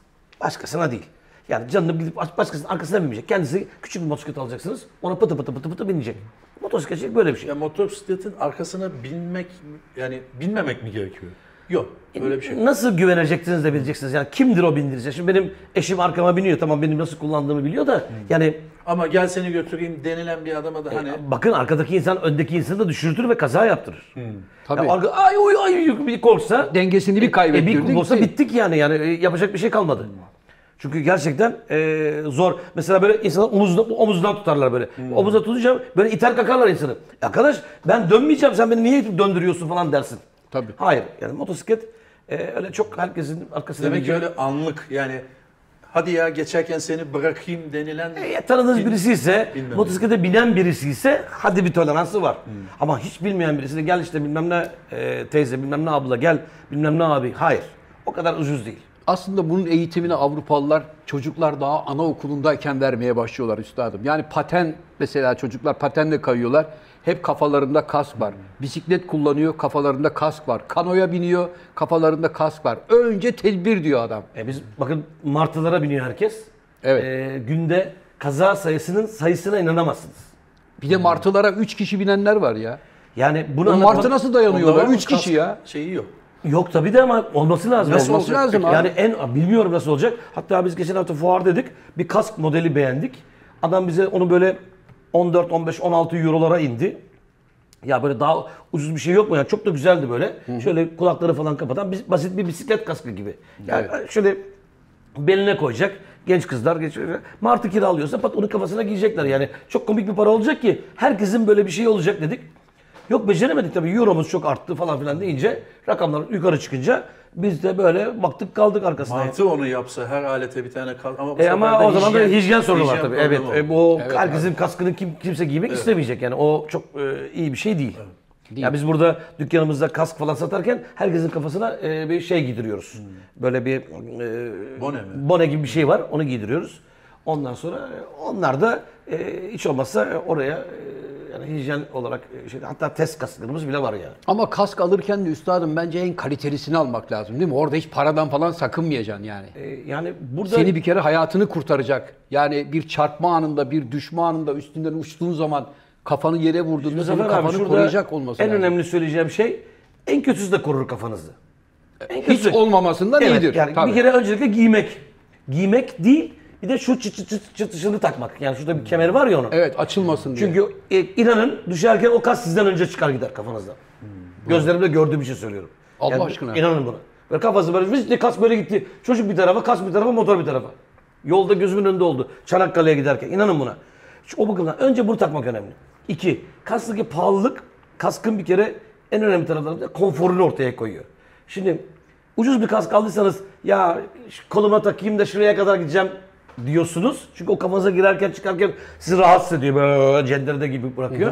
Başkasına değil. Yani canını gidip baş- başkasının arkasına binmeyecek. Kendisi küçük bir motosiklet alacaksınız. Ona pıtı pıtı pıtı pıtı binecek. Motosikletçilik böyle bir şey. Ya motosikletin arkasına binmek yani binmemek mi gerekiyor? Yok. Öyle bir şey. yok. Nasıl güveneceksiniz de bileceksiniz. Yani kimdir o bindirecek? Şimdi benim eşim arkama biniyor. Tamam benim nasıl kullandığımı biliyor da yani Ama gel seni götüreyim denilen bir adama da hani bakın arkadaki insan öndeki insanı da düşürtür ve kaza yaptırır. Tabii. Ya arka, ay oy ay bir korksa Dengesini bir E kaybettirdin. bir gitti. bittik yani. Yani e, yapacak bir şey kalmadı. Çünkü gerçekten e, zor. Mesela böyle insanlar omuzundan, omuzundan tutarlar böyle. Omuzdan tutunca böyle iter kakarlar insanı. Arkadaş ben dönmeyeceğim sen beni niye itip döndürüyorsun falan dersin. Tabii. Hayır yani motosiklet e, öyle çok herkesin arkasında demek ki öyle anlık yani hadi ya geçerken seni bırakayım denilen E, tanıdığınız birisi ise, bilmem. motosiklete binen birisi ise hadi bir toleransı var. Ama hiç bilmeyen birisi de gel işte bilmem ne e, teyze, bilmem ne abla gel, bilmem ne abi. Hayır. O kadar ucuz değil. Aslında bunun eğitimini Avrupalılar çocuklar daha anaokulundayken vermeye başlıyorlar üstadım. Yani paten mesela çocuklar patenle kayıyorlar. Hep kafalarında kask var. Bisiklet kullanıyor, kafalarında kask var. Kanoya biniyor, kafalarında kask var. Önce tedbir diyor adam. E biz bakın martılara biniyor herkes. Evet. E, günde kaza sayısının sayısına inanamazsınız. Bir de martılara 3 kişi binenler var ya. Yani bunu O martı nasıl dayanıyorlar? var mı 3 kişi ya. Şeyi yok. Yok tabii de ama olması lazım. Nasıl Olması lazım peki? Yani en bilmiyorum nasıl olacak. Hatta biz geçen hafta fuar dedik. Bir kask modeli beğendik. Adam bize onu böyle 14, 15, 16 eurolara indi. Ya böyle daha ucuz bir şey yok mu ya? Çok da güzeldi böyle. Şöyle kulakları falan kapatan basit bir bisiklet kaskı gibi. Yani şöyle beline koyacak. Genç kızlar, genç martı kiralıyorsa pat onu kafasına giyecekler. Yani çok komik bir para olacak ki herkesin böyle bir şey olacak dedik. Yok beceremedik tabii. Euromuz çok arttı falan filan deyince rakamlar yukarı çıkınca biz de böyle baktık kaldık arkasına. Mantı onu yapsa her alete bir tane kal ama bu E ama de o zaman da hijyen sorunu var hijyen tabii. Evet. problemi E, oldu. bu herkesin kaskını kim kimse giymek istemeyecek yani. O çok e, iyi bir şey değil. Ya biz burada dükkanımızda kask falan satarken herkesin kafasına e, bir şey giydiriyoruz. Böyle bir e, Bone mi? bone gibi bir şey var. Onu giydiriyoruz. Ondan sonra e, onlar da e, hiç olmazsa oraya e, yani hijyen olarak e, şey, hatta test kasklarımız bile var yani. Ama kask alırken de üstadım bence en kalitelisini almak lazım değil mi? Orada hiç paradan falan sakınmayacaksın yani. E, yani burada Seni bir kere hayatını kurtaracak. Yani bir çarpma anında, bir düşme anında üstünden uçtuğun zaman kafanı yere vurduğunda senin abi kafanı şurada koruyacak olması en lazım. önemli söyleyeceğim şey en kötüsü de korur kafanızı. En Hiç olmamasından Evet, iyidir. Yani Tabii. bir kere öncelikle giymek. Giymek değil bir de şu çıt çıt çıt çıtışını takmak. Yani şurada bir kemeri var ya onun. Evet açılmasın diye. Çünkü e, inanın düşerken o kas sizden önce çıkar gider kafanızdan. Gözlerimle gördüğüm için söylüyorum. Allah aşkına. İnanın buna. Böyle kafası böyle vız diye kas böyle gitti. Çocuk bir tarafa, kas bir tarafa, motor bir tarafa. Yolda gözümün önünde oldu. Çanakkale'ye giderken. İnanın buna. Şu, o bakımdan önce bunu takmak önemli. İki, kaskdaki pahalılık kaskın bir kere en önemli taraflarından konforunu ortaya koyuyor. Şimdi ucuz bir kask aldıysanız ya koluma takayım da şuraya kadar gideceğim diyorsunuz. Çünkü o kafanıza girerken çıkarken sizi rahatsız ediyor. Böyle cenderede gibi bırakıyor.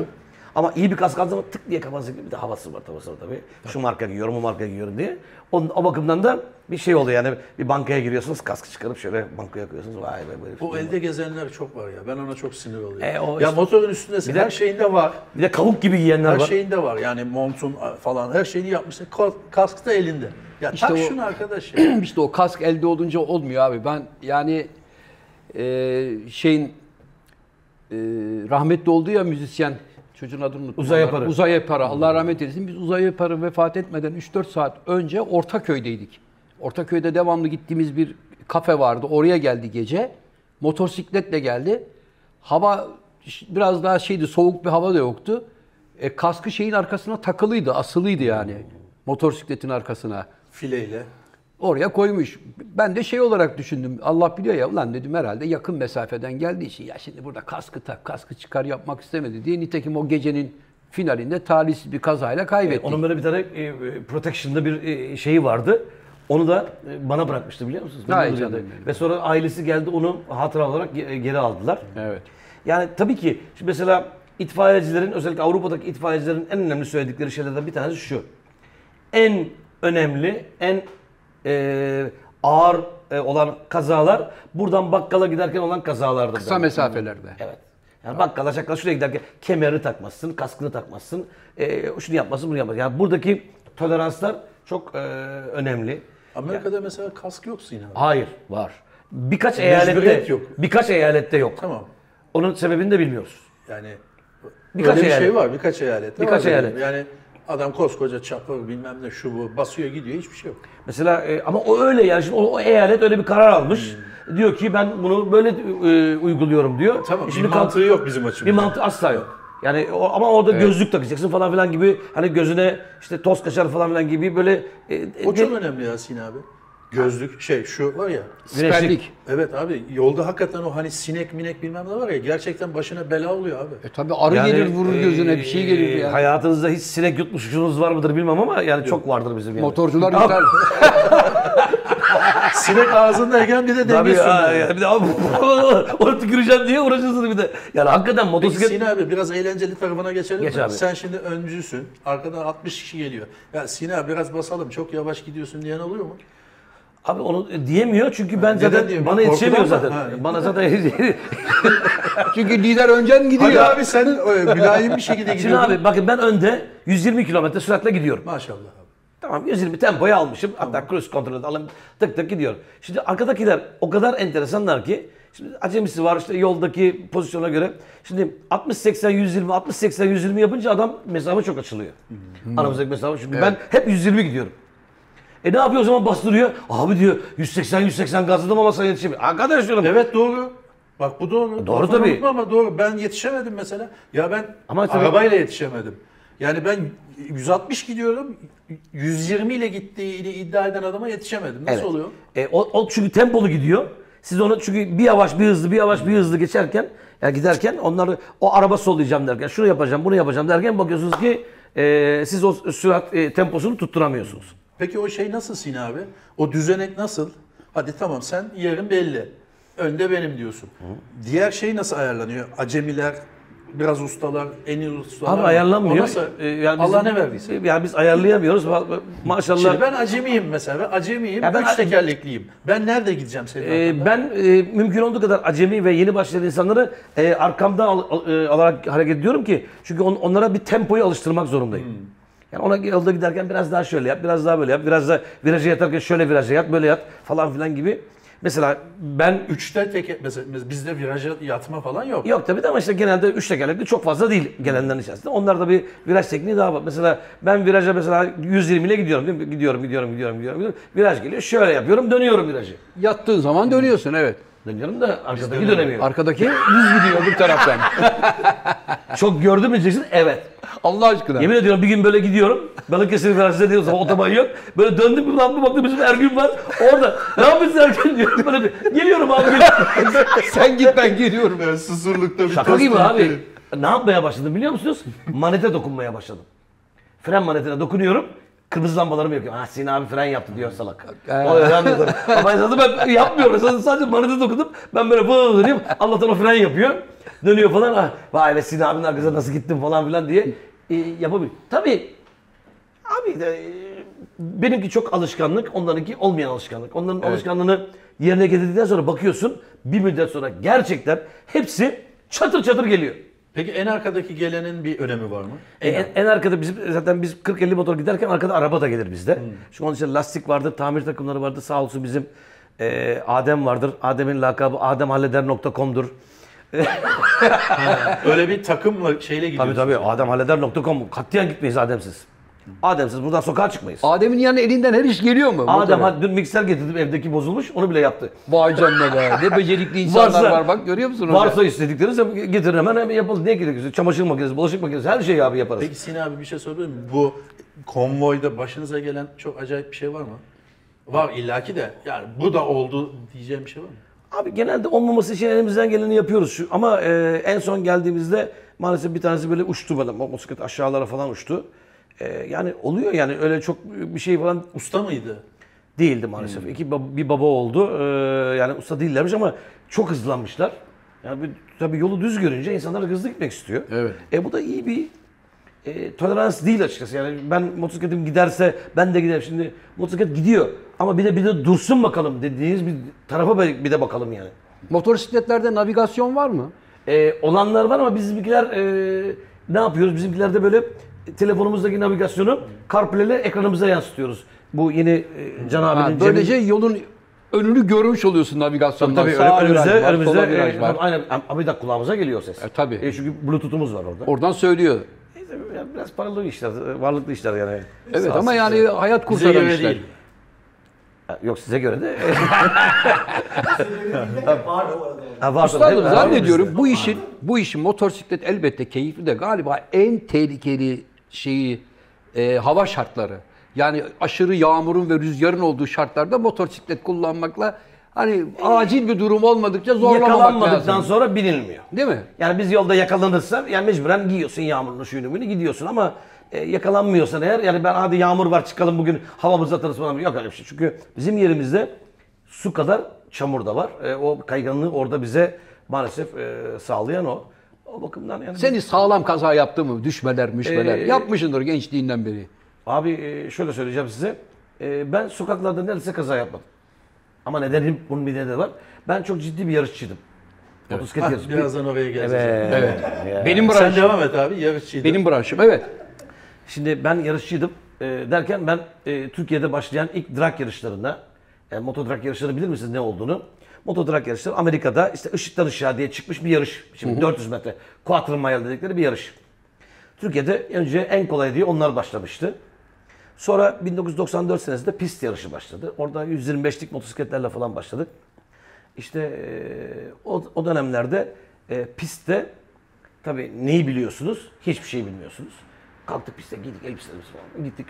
Ama iyi bir kask zaman tık diye kafanıza giriyor. Bir de havası var havası var tabii. Şu marka giyiyorum, o marka giyiyorum diye. Onun, o bakımdan da bir şey oluyor yani. Bir bankaya giriyorsunuz, kaskı çıkarıp şöyle bankaya koyuyorsunuz. Vay be böyle. O elde gezenler çok var ya. Ben ona çok sinir oluyorum. E, o ya işte- motorun üstündesin. Bir de- Her şeyinde var. Bir de kavuk gibi giyenler Her var. şeyinde var. Yani montun falan her şeyini yapmışsın. Ka- Kask da elinde. Ya İşte tak o- şunu arkadaş ya. işte o kask elde olunca olmuyor abi. Ben yani e, şeyin e, rahmetli oldu ya müzisyen çocuğun adını unuttum. Uzay Allah- Yaparı. Uzay Yaparı. Allah rahmet eylesin. Biz Uzay Yaparı vefat etmeden 3-4 saat önce Ortaköy'deydik. Ortaköy'de devamlı gittiğimiz bir kafe vardı. Oraya geldi gece. Motosikletle geldi. Hava biraz daha şeydi, soğuk bir hava da yoktu. E, kaskı şeyin arkasına takılıydı, asılıydı yani. Motosikletin arkasına. Fileyle. Oraya koymuş. Ben de şey olarak düşündüm. Allah biliyor ya ulan dedim herhalde yakın mesafeden geldiği için ya şimdi burada kaskı tak, kaskı çıkar yapmak istemedi diye. Nitekim o gecenin finalinde talihsiz bir kazayla kaybettik. Onun böyle bir tane e, e, protection'da bir e, şeyi vardı. Onu da e, bana bırakmıştı biliyor musunuz? Ay Benim canım benim. Ve sonra ailesi geldi onu hatıra olarak ge- geri aldılar. Evet. Yani tabii ki şimdi mesela itfaiyecilerin özellikle Avrupa'daki itfaiyecilerin en önemli söyledikleri şeylerden bir tanesi şu. En önemli, en e, ağır e, olan kazalar buradan bakkala giderken olan kazalardır. Kısa derler. mesafelerde. Evet. Yani bakkala şakkala şuraya giderken kemerini takmazsın, kaskını takmazsın, e, şunu yapmasın, bunu yapmasın. Yani buradaki toleranslar çok e, önemli. Amerika'da mesela kask yok Sinan. Hayır, var. Birkaç eyalette yok. Birkaç eyalette yok. Tamam. Onun sebebini de bilmiyoruz. Yani Birkaç öyle bir eyalet. şey var. Birkaç eyalet. Birkaç eyalet. Yani adam koskoca çapır bilmem ne şu bu basıyor gidiyor hiçbir şey yok. Mesela e, ama o öyle yani şimdi o, o eyalet öyle bir karar almış. Diyor ki ben bunu böyle e, uyguluyorum diyor. Tamam E bir şimdi kalk- mantığı yok bizim açımızdan. Bir mantığı asla yok. Yani o, ama orada gözlük takacaksın falan filan gibi hani gözüne işte toz kaçar falan filan gibi böyle e, O e, çok önemli ya Sinan abi. Gözlük şey şu var ya. Siperlik. Evet abi yolda hakikaten o hani sinek minek bilmem ne var ya gerçekten başına bela oluyor abi. E tabi arı Yani, gelir vurur gözüne bir şey gelir e, yani. Hayatınızda hiç sinek yutmuşsunuz var mıdır bilmem ama yani çok vardır bizim yani. Motorcular yutar. Sinek ağzındayken bir de Tabii denge ya, ya, bir de abi onu tüküreceğim diye uğraşırsınız bir de. Yani hakikaten Peki motosiklet... Sinan abi biraz eğlenceli tarafına geçelim Geç mi? abi. Sen şimdi öncüsün. Arkadan 60 kişi geliyor. Ya abi biraz basalım çok yavaş gidiyorsun diyen oluyor mu? Abi onu diyemiyor çünkü ben Neden zaten diyemiyor? bana yetişemiyor Korkudan zaten. mı? Ha. Bana zaten Çünkü lider önceden gidiyor. Hadi abi sen e, mülayim bir şekilde Şimdi abi bakın ben önde 120 kilometre süratle gidiyorum. Maşallah abi. Tamam 120 tempoyu almışım. Hatta cruise kontrolü alıp tık tık gidiyor. Şimdi arkadakiler o kadar enteresanlar ki şimdi acemisi var işte yoldaki pozisyona göre. Şimdi 60 80 120 60 80 120 yapınca adam mesafe çok açılıyor. Aramızdaki mesafe çünkü ben hep 120 gidiyorum. E ne yapıyor o zaman bastırıyor. Abi diyor 180 180 gazladım ama sen yetişemiyor. Arkadaş diyorum. Evet doğru. Bak bu doğru. Doğru Lafını tabii. unutma Ama doğru. Ben yetişemedim mesela. Ya ben Ama tabii- arabayla yetişemedim. Yani ben 160 gidiyorum. 120 ile gittiğini iddia eden adama yetişemedim. Nasıl Evet. oluyor? E, o, o çünkü tempolu gidiyor. Siz onu çünkü bir yavaş bir hızlı bir yavaş bir hızlı geçerken yani giderken onlar o araba sollayacağım derken şunu yapacağım bunu yapacağım derken bakıyorsunuz ki e, siz o sürat e, temposunu tutturamıyorsunuz. Peki o şey nasıl Sinan abi? O düzenek nasıl? Hadi tamam sen yerin belli. Önde benim diyorsun. Diğer şey nasıl ayarlanıyor? Acemiler, biraz ustalar, en iyi ustalar. Abi ayarlanmıyor. Nasıl? E, yani Allah bizim- ne verdiyse. Yani biz ayarlayamıyoruz. Maşallah. Şimdi ben acemiyim mesela. Acemiyim. Ya ben- üç tekerlekliyim. Ben nerede gideceğim senin E, ben e, mümkün olduğu kadar acemi ve yeni başlayan insanları e, arkamdan al- al- e, alarak hareket ediyorum ki çünkü on- onlara bir tempoyu alıştırmak zorundayım. Yani ona yolda giderken biraz daha şöyle yap, biraz daha böyle yap, biraz da viraja yatarken şöyle viraja yat, böyle yat falan filan gibi. Mesela ben 3 Üçte teke, mesela bizde viraja yatma falan yok. Yok tabii de ama işte genelde 3 tekerlekli çok fazla değil gelenlerin içerisinde. Onlarda bir viraj tekniği daha var. Mesela ben viraja mesela 120 ile gidiyorum değil mi? Gidiyorum, gidiyorum, gidiyorum, gidiyorum. gidiyorum. Viraj geliyor. Şöyle yapıyorum, dönüyorum virajı. Yattığın zaman dönüyorsun evet. Dönüyorum da arkadaki dönemiyor. Arkadaki düz gidiyor öbür taraftan. Çok gördün mü diyeceksin? Evet. Allah aşkına. Yemin ediyorum bir gün böyle gidiyorum. Balıkesir virajda diyoruz ama otoban yok. Böyle döndüm bir lan bir baktım bizim Ergün var. Orada. Ne yapıyorsun Ergün diyor. Böyle bir, geliyorum abi. geliyorum. Sen git ben geliyorum. Yani susurlukta bir Şaka gibi abi. Ne yapmaya başladım biliyor musunuz? Manete dokunmaya başladım. Fren manetine dokunuyorum. Kırmızı lambalarımı yakıyor. Ah Sinan abi fren yaptı diyor salak. O öğrenmiyor. Ama esasında ben yapmıyorum. Esasında sadece manete dokundum. Ben böyle dönüyorum. Allah'tan o fren yapıyor. Dönüyor falan. Ah, vay be Sinan abinin arkasına nasıl gittim falan filan diye e, yapabiliyor. Tabii Abi de, e, benimki çok alışkanlık, onlarınki olmayan alışkanlık. Onların alışkanlığını yerine getirdikten sonra bakıyorsun bir müddet sonra gerçekten hepsi çatır çatır geliyor. Peki en arkadaki gelenin bir önemi var mı? E, en, en arkada bizim zaten biz 40-50 motor giderken arkada araba da gelir bizde. Şu an işte lastik vardır, tamir takımları vardır. Sağ olsun bizim e, Adem vardır. Adem'in lakabı ademhalleder.com'dur. Öyle bir takımla şeyle gidiyorsun. Tabii tabii ademhalleder.com. Katiyen gitmeyiz Ademsiz. Ademsiz buradan sokağa çıkmayız. Adem'in yanına elinden her iş geliyor mu? Adem Motora? ha- dün mikser getirdim evdeki bozulmuş onu bile yaptı. Vay canına be. Ne becerikli insanlar var bak görüyor musun orada? Varsa istedikleriniz getirin hemen hemen yapalım. Ne gerekiyorsa çamaşır makinesi, bulaşık makinesi her şeyi abi yaparız. Peki Sinan abi bir şey sorabilir miyim? Bu konvoyda başınıza gelen çok acayip bir şey var mı? Var illaki de. Yani bu da oldu diyeceğim bir şey var mı? Abi genelde olmaması için elimizden geleni yapıyoruz. Şu, ama e, en son geldiğimizde maalesef bir tanesi böyle uçtu böyle motosiklet aşağılara falan uçtu. E, yani oluyor yani öyle çok bir şey falan Usta mıydı? değildi maalesef. İki bab- bir baba oldu. E, yani usta değillermiş ama çok hızlanmışlar. Yani bir, tabii yolu düz görünce insanlar hızlı gitmek istiyor. Evet. E bu da iyi bir e, tolerans değil açıkçası. Yani ben motosikletim giderse ben de giderim. Şimdi motosiklet gidiyor ama bir de bir de dursun bakalım dediğiniz bir tarafa bir bir de bakalım yani. Motosikletlerde navigasyon var mı? E, olanlar var ama bizimkiler e, ne yapıyoruz? Bizimkilerde böyle telefonumuzdaki navigasyonu CarPlay'le ekranımıza yansıtıyoruz. Bu yeni e, Can Ha, abinin böylece Cemil- yolun önünü görmüş oluyorsun navigasyondan. Tabii Sağ önümüzde, viraj var, önümüzde sola viraj e, var. aynen ama bir dakika kulağımıza geliyor ses. E, tabii. E, çünkü bluetooth'umuz var orada. Oradan söylüyor. Neyse, yani biraz paralı işler, varlıklı işler yani. Evet Sağ ama olsun. yani hayat Bize kurtaran göre işler. değil. Ha, Yok size göre de. Var bu arada. ha, var Üstadım tabii. Ha, zannediyorum bu işin bu işin motosiklet elbette keyifli de galiba en tehlikeli şeyi e, hava şartları. Yani aşırı yağmurun ve rüzgarın olduğu şartlarda motosiklet kullanmakla hani acil bir durum olmadıkça zorlamamak Yakalanmadıktan lazım. sonra binilmiyor. Değil mi? Yani biz yolda yakalanırsa yani mecburen giyiyorsun yağmurunu şuyunu bunu gidiyorsun ama e, yakalanmıyorsan eğer yani ben hadi yağmur var çıkalım bugün havamızı atarız falan yok öyle bir şey. Çünkü bizim yerimizde su kadar çamur da var. E, o kayganlığı orada bize maalesef e, sağlayan o. O bakımdan yani Seni sağlam kaza yaptı mı? Düşmeler, müşmeler. Ee, Yapmışsındır gençliğinden beri. Abi e, şöyle söyleyeceğim size. E, ben sokaklarda neredeyse kaza yapmadım. Ama nedenim bunun bir nedeni var. Ben çok ciddi bir yarışçıydım. Motosiklet Hah, yarışı. birazdan oraya geleceğiz. Evet. Evet. Benim Sen branşım. devam et abi yarışçıydın. Benim branşım. Evet. Şimdi ben yarışçıydım. Ee, derken ben e, Türkiye'de başlayan ilk drag yarışlarında, yani moto drag yarışları bilir misiniz ne olduğunu? Moto drag yarışları Amerika'da işte ışıktan ışığa diye çıkmış bir yarış. Şimdi 400 metre. Quarter mile dedikleri bir yarış. Türkiye'de önce en kolay diye onlar başlamıştı. Sonra 1994 senesinde pist yarışı başladı. Orada 125'lik motosikletlerle falan başladık. İşte e, o, o dönemlerde e, pistte tabii neyi biliyorsunuz? Hiçbir şey bilmiyorsunuz. Kalktık piste gittik elbiselerimiz falan gittik.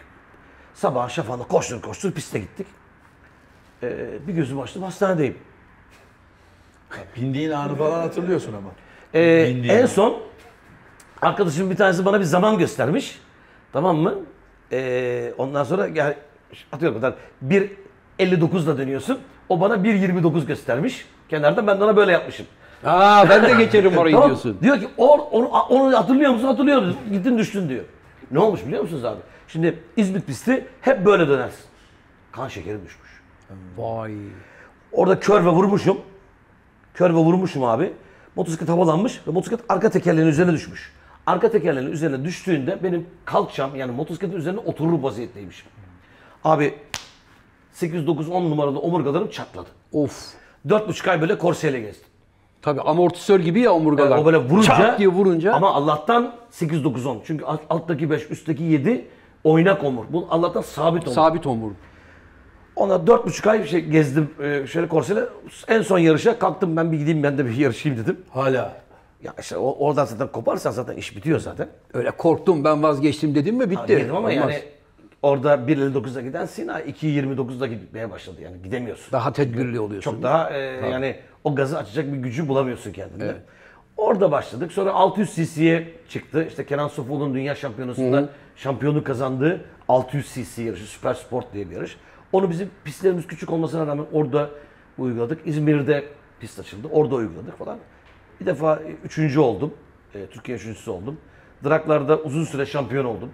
Sabah şafağında koştur koştur piste gittik. E, bir gözüm açtım hastanedeyim. Bindiğin anı falan hatırlıyorsun ama. Ee, Bindiğin en an. son arkadaşım bir tanesi bana bir zaman göstermiş. Tamam mı? Ee, ondan sonra yani atıyorum kadar 1.59'da dönüyorsun. O bana 1.29 göstermiş. Kenarda ben de ona böyle yapmışım. Aa ben de geçerim orayı Tamam. diyorsun. Diyor ki or, onu, onu hatırlıyor musun? Hatırlıyor musun? Gittin düştün diyor. Ne olmuş biliyor musunuz abi? Şimdi İzmit pisti hep böyle dönersin. Kan şekerim düşmüş. Vay. Orada kör ve vurmuşum. Kör ve vurmuşum abi. Motosiklet havalanmış ve motosiklet arka tekerleğin üzerine düşmüş. Arka tekerleğin üzerine düştüğünde benim kalçam yani motosikletin üzerine oturur vaziyetteymişim. Abi 8, 9, 10 numarada omurgalarım çatladı. Of. 4,5 ay böyle korseyle gezdim. Tabii amortisör gibi ya omurgalar. o böyle vurunca, Çat diye vurunca. Ama Allah'tan 8-9-10. Çünkü alt- alttaki 5, üstteki 7 oynak omur. Bu Allah'tan sabit omur. sabit omurga. Ona dört buçuk ay şey gezdim e, şöyle korseyle. En son yarışa kalktım ben bir gideyim ben de bir yarışayım dedim. Hala. Ya işte o, oradan zaten koparsan zaten iş bitiyor zaten. Öyle korktum ben vazgeçtim dedim mi bitti. Dedim ama Olmaz. yani orada 1.59'da giden Sina 2.29'da gitmeye başladı yani gidemiyorsun. daha tedbirli oluyorsun. Çok daha e, yani o gazı açacak bir gücü bulamıyorsun kendinde. Orada başladık. Sonra 600 cc'ye çıktı. İşte Kenan Sofuoğlu'nun dünya şampiyonasında şampiyonu kazandığı 600 cc yarışı, Süper Sport diye bir yarış. Onu bizim pistlerimiz küçük olmasına rağmen orada uyguladık. İzmir'de pist açıldı. Orada uyguladık falan. Bir defa e, üçüncü oldum. E, Türkiye üçüncüsü oldum. Draklarda uzun süre şampiyon oldum.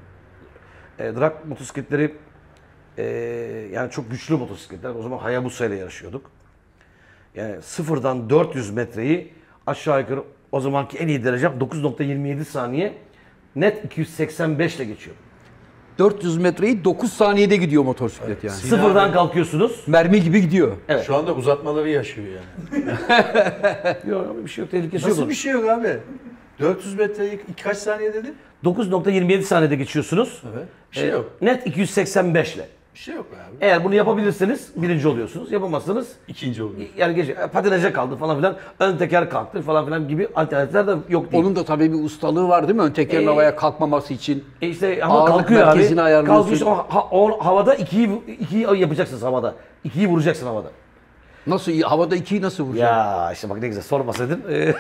E, drag motosikletleri e, yani çok güçlü motosikletler. O zaman Hayabusa ile yarışıyorduk. Yani sıfırdan 400 metreyi aşağı yukarı o zamanki en iyi derecem 9.27 saniye net 285 ile geçiyorum. 400 metreyi 9 saniyede gidiyor motosiklet yani. Sıfırdan kalkıyorsunuz. Mermi gibi gidiyor. Evet. Şu anda uzatmaları yaşıyor yani. Yok bir şey yok tehlikesi yok. Nasıl bir şey yok abi? 400 metreyi kaç saniye dedin? 9.27 saniyede geçiyorsunuz. Evet. Bir şey Ee, yok. Net 285 ile. Bir şey yok abi. Eğer bunu yapabilirseniz birinci oluyorsunuz. Yapamazsanız İkinci oluyor. yani gece patinaja kaldı falan filan. Ön teker kalktı falan filan gibi alternatifler de yok değil. Onun da tabii bir ustalığı var değil mi? Ön tekerin Ee, havaya kalkmaması için. E işte ama Ağırlık kalkıyor abi. merkezini ayarlıyorsun. Kalkıyor işte o, ha- o havada ikiyi, ikiyi yapacaksınız havada. İkiyi vuracaksın havada. Nasıl havada ikiyi nasıl vuracaksın? Ya işte bak ne güzel sormasaydın.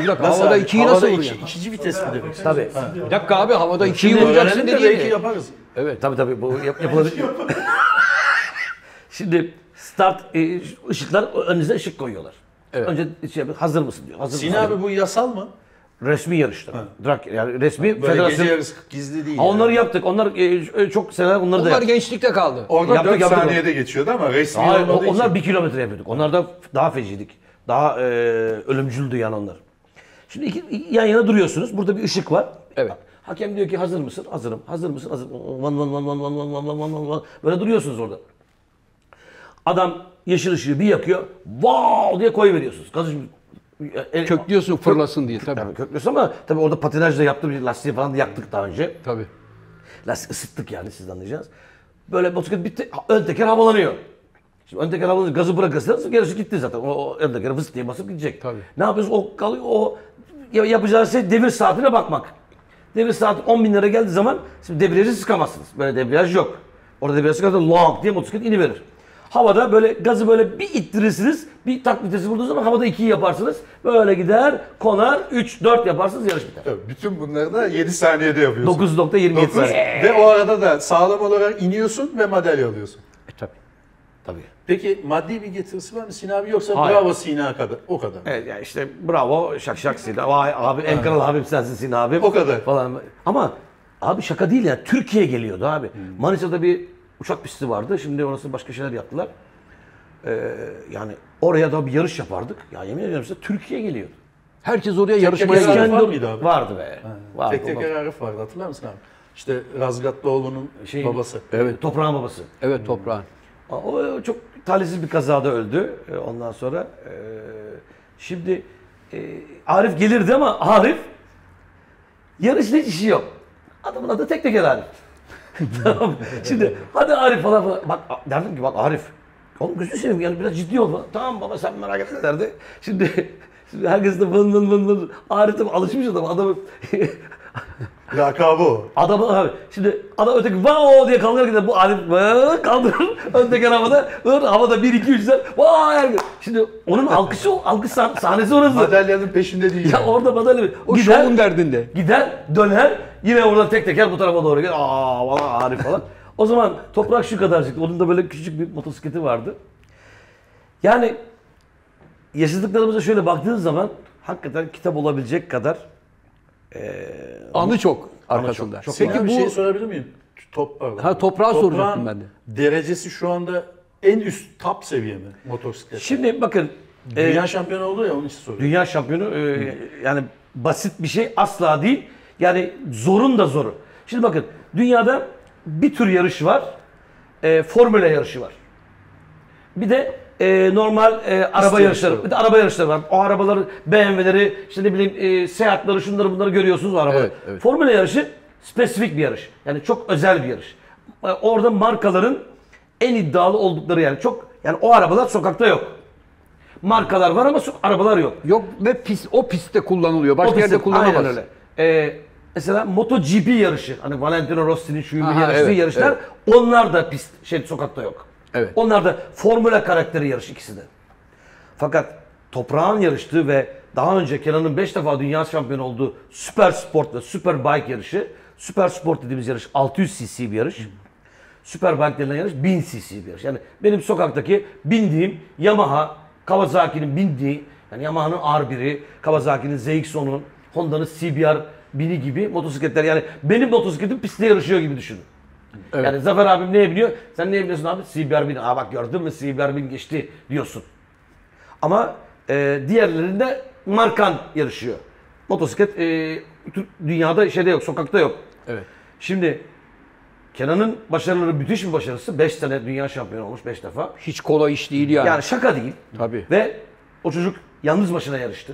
Bir dakika, Nasıl havada abi? ikiyi Havada nasıl iki- vuracaksın? ikinci vites mi demek? tabii. Bir dakika abi havada ikiyi Şimdi vuracaksın Öğrenelim de belki yaparız. Evet. Tabii tabii bu yap, yapılabilir. Şimdi start e, ışıklar önünüze ışık koyuyorlar. Evet. Önce şey yapıyor, hazır mısın diyor. Hazır Sinan mısın? abi bu yasal mı? Resmi yarışlar. Drag, yani resmi Böyle federasyon. gece yarısı gizli değil. Ha, yani. onları yaptık. Onlar e, çok seneler onları da Onlar yaptık. gençlikte kaldı. Orada Yaptık, 4 yaptık saniyede geçiyordu ama resmi Hayır, o- olmadığı onlar için. bir kilometre yapıyorduk. Onlar da daha feciydik. Daha e, ölümcüldü yani onlar. Şimdi iki, yan yana duruyorsunuz. Burada bir ışık var. Evet. Hakem diyor ki hazır mısın? Hazırım. Hazır mısın? Hazır. Van van van van van van van van van van. Böyle duruyorsunuz orada. Adam yeşil ışığı bir yakıyor. Wow diye koy veriyorsunuz. Gazı el- Köklüyorsun fırlasın diye tabii. Tabii köklüyorsun ama tabii orada patinajla yaptığım lastiği falan da yaktık daha önce. Tabii. Lastik ısıttık yani siz anlayacağınız. Böyle motosiklet bitti. Ön teker havalanıyor. Şimdi ön teker havalanıyor. Gazı bırakırsanız gerisi gitti zaten. O, o ön teker diye basıp gidecek. Tabii. Ne yapıyoruz? O kalıyor. O ya- yapacağınız şey devir saatine bakmak. Devir saati 10 bin lira geldiği zaman şimdi debriyajı sıkamazsınız. Böyle debriyaj yok. Orada debriyaj sıkarsa long diye motosiklet iniverir. Havada böyle gazı böyle bir ittirirsiniz. Bir tak vitesi vurduğunuz zaman havada 2'yi yaparsınız. Böyle gider, konar, 3, 4 yaparsınız yarış biter. Tabii, Bütün bunları da 7 saniyede yapıyorsun. 9.27 Dokuz. saniye. Ve o arada da sağlam olarak iniyorsun ve madalya alıyorsun. Tabii. Peki maddi bir getirisi var mı Sinan abi yoksa Hayır. bravo Sinan kadar o kadar. Evet yani işte bravo şak şak Sinan. Vay abi en kral abim sensin Sinan abim. O kadar. Falan. Ama abi şaka değil ya. Türkiye geliyordu abi. Manisa'da bir uçak pisti vardı. Şimdi orası başka şeyler yaptılar. Ee, yani oraya da bir yarış yapardık. Ya yemin ediyorum size Türkiye geliyordu. Herkes oraya yarışmaya teker geliyor. var mıydı abi? Vardı be. Vardı. Tek teker Arif vardı hatırlar mısın abi? İşte Razgatlıoğlu'nun Şey- babası. Evet. Toprağın babası. Evet toprağın. O çok talihsiz bir kazada öldü e, ondan sonra. e, Şimdi e, Arif gelirdi ama Arif yarışla hiç işi yok. Adamın adı tek teker Arif. tamam. Şimdi hadi Arif falan falan. Bak derdim ki bak Arif. Oğlum gözünü seveyim yani biraz ciddi ol falan. Tamam baba sen merak etme derdi. Şimdi, şimdi herkes de vın vın vın vın. Arif de alışmış adam. Adamı Lakabı o. Adamı abi şimdi adam öteki vaa diye kalkar gider bu Arif vaa kaldırır öndeki havada hır havada 1 2 3 4 vaa herkes. Şimdi onun alkışı o alkış sah- sahnesi orası. Madalyanın peşinde değil. Ya orada madalya O gider şovun derdinde. gider döner yine oradan tek teker bu tarafa doğru gider. Aa valla Arif falan. O zaman toprak şu kadarcık. Onun da böyle küçücük bir motosikleti vardı. Yani yaşadıklarımıza şöyle baktığınız zaman hakikaten kitap olabilecek kadar Anı çok arkasında. çok- çok Peki Peki bir bu şey sorabilir miyim? Top, pardon. Ha, toprağa Toprağın soracaktım ben de. Derecesi şu anda en üst top seviye mi motosiklet? Şimdi bakın e, Dünya şampiyonu oldu ya onun için soruyorum. Dünya şampiyonu e, yani basit bir şey asla değil. Yani zorun da zoru. Şimdi bakın dünyada bir tür yarış var. E, formüle yarışı var. Bir de e, normal e, araba yarışları. Bir de araba yarışları var. O arabaları, BMW'leri, işte ne bileyim e, Seat'ları, şunları bunları görüyorsunuz o arabaları. Evet, evet. Formula yarışı spesifik bir yarış. Yani çok özel bir yarış. E, Orada markaların en iddialı oldukları yani çok yani o arabalar sokakta yok. Markalar var ama so- arabalar yok. Yok ve pist, o pistte kullanılıyor. Başka O yerde kullanamaz. Aynen öyle. Ee, mesela MotoGP yarışı. Hani Valentino Rossi'nin şu Aha, yarıştığı evet, yarışlar. Onlar da pist, şey sokakta yok. Evet. Onlar da formüla karakteri yarış ikisi de. Fakat toprağın yarıştığı ve daha önce Kenan'ın 5 defa dünya şampiyonu olduğu Süper Sport ve Süper Bike yarışı. Süper Sport dediğimiz yarış 600 cc bir yarış. Süper Bike denilen yarış 1000 cc bir yarış. Yani benim sokaktaki bindiğim Yamaha, Kawasaki'nin bindiği, yani Yamaha'nın R1'i, Kawasaki'nin ZX-10'un, Honda'nın CBR 1000'i gibi motosikletler. Yani benim motosikletim pistte yarışıyor gibi düşünün. Yani Zafer abim neye biniyor? Sen neye biniyorsun abi? CBR 1000. Aa bak gördün mü CBR 1000 geçti diyorsun. Ama e, diğerlerinde markan yarışıyor. Motosiklet e, dünyada şeyde yok, sokakta yok. Evet. Şimdi Kenan'ın başarıları müthiş bir başarısı. 5 sene dünya şampiyonu olmuş 5 defa. Hiç kolay iş değil yani. Yani şaka değil. Tabii. Ve o çocuk yalnız başına yarıştı.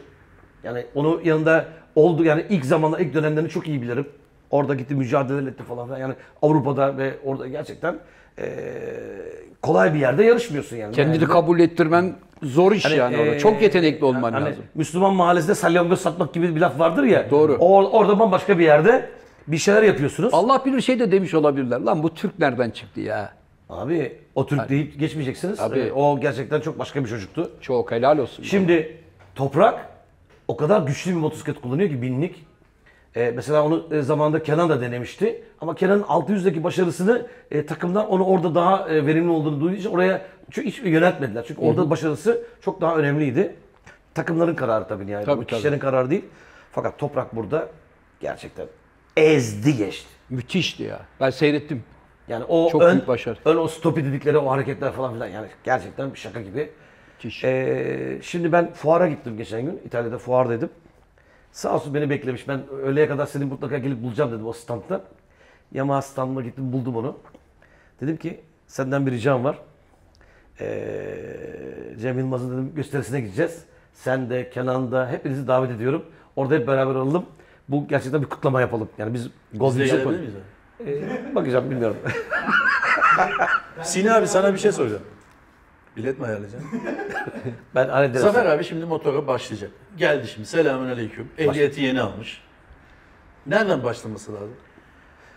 Yani onun yanında oldu yani ilk zamanlar ilk dönemlerini çok iyi bilirim. Orada gitti mücadele etti falan filan. Yani Avrupa'da ve orada gerçekten eee, kolay bir yerde yarışmıyorsun yani. Kendini Yani- kabul ettirmen zor iş Hani, yani orada. eee, Çok yetenekli olman hani lazım. Müslüman mahallesinde salyangoz satmak gibi bir laf vardır ya. Doğru. O, orada bambaşka bir yerde bir şeyler yapıyorsunuz. Allah bilir şey de demiş olabilirler. Lan bu Türk nereden çıktı ya? Abi o Türk deyip geçmeyeceksiniz. Tabii. Ee, o gerçekten çok başka bir çocuktu. Çok helal olsun. Şimdi Toprak o kadar güçlü bir motosiklet kullanıyor ki binlik. Ee, mesela onu e, zamanında Kenan da denemişti. Ama Kenan'ın 600'deki başarısını e, takımdan onu orada daha e, verimli olduğunu duyduğu için oraya çünkü hiç yöneltmediler. Çünkü orada başarısı çok daha önemliydi. Takımların kararı tabii yani. Tabii, Bu kişilerin kararı değil. Fakat Toprak burada gerçekten ezdi geçti. Müthişti ya. Ben seyrettim. Yani o Çok ön, büyük başarı. ön o stopi dedikleri o hareketler falan filan yani gerçekten bir şaka gibi. Müthiş. Ee, şimdi ben fuara gittim geçen gün. İtalya'da fuardaydım. Sağ olsun beni beklemiş. Ben öğleye kadar seni mutlaka gelip bulacağım dedim o standta. Yamaha standına gittim buldum onu. Dedim ki senden bir ricam var. Ee, Cem Yılmaz'ın dedim gösterisine gideceğiz. Sen de Kenan da hepinizi davet ediyorum. Orada hep beraber olalım. Bu gerçekten bir kutlama yapalım. Yani biz gol Biz de gelebilir miyiz? Ee, bakacağım bilmiyorum. Sine abi sana bir şey soracağım. Bilet mi ayarlayacaksın? ben hallederim. Zafer abi şimdi motora başlayacak. Geldi şimdi selamun aleyküm. Ehliyeti yeni almış. Nereden başlaması lazım?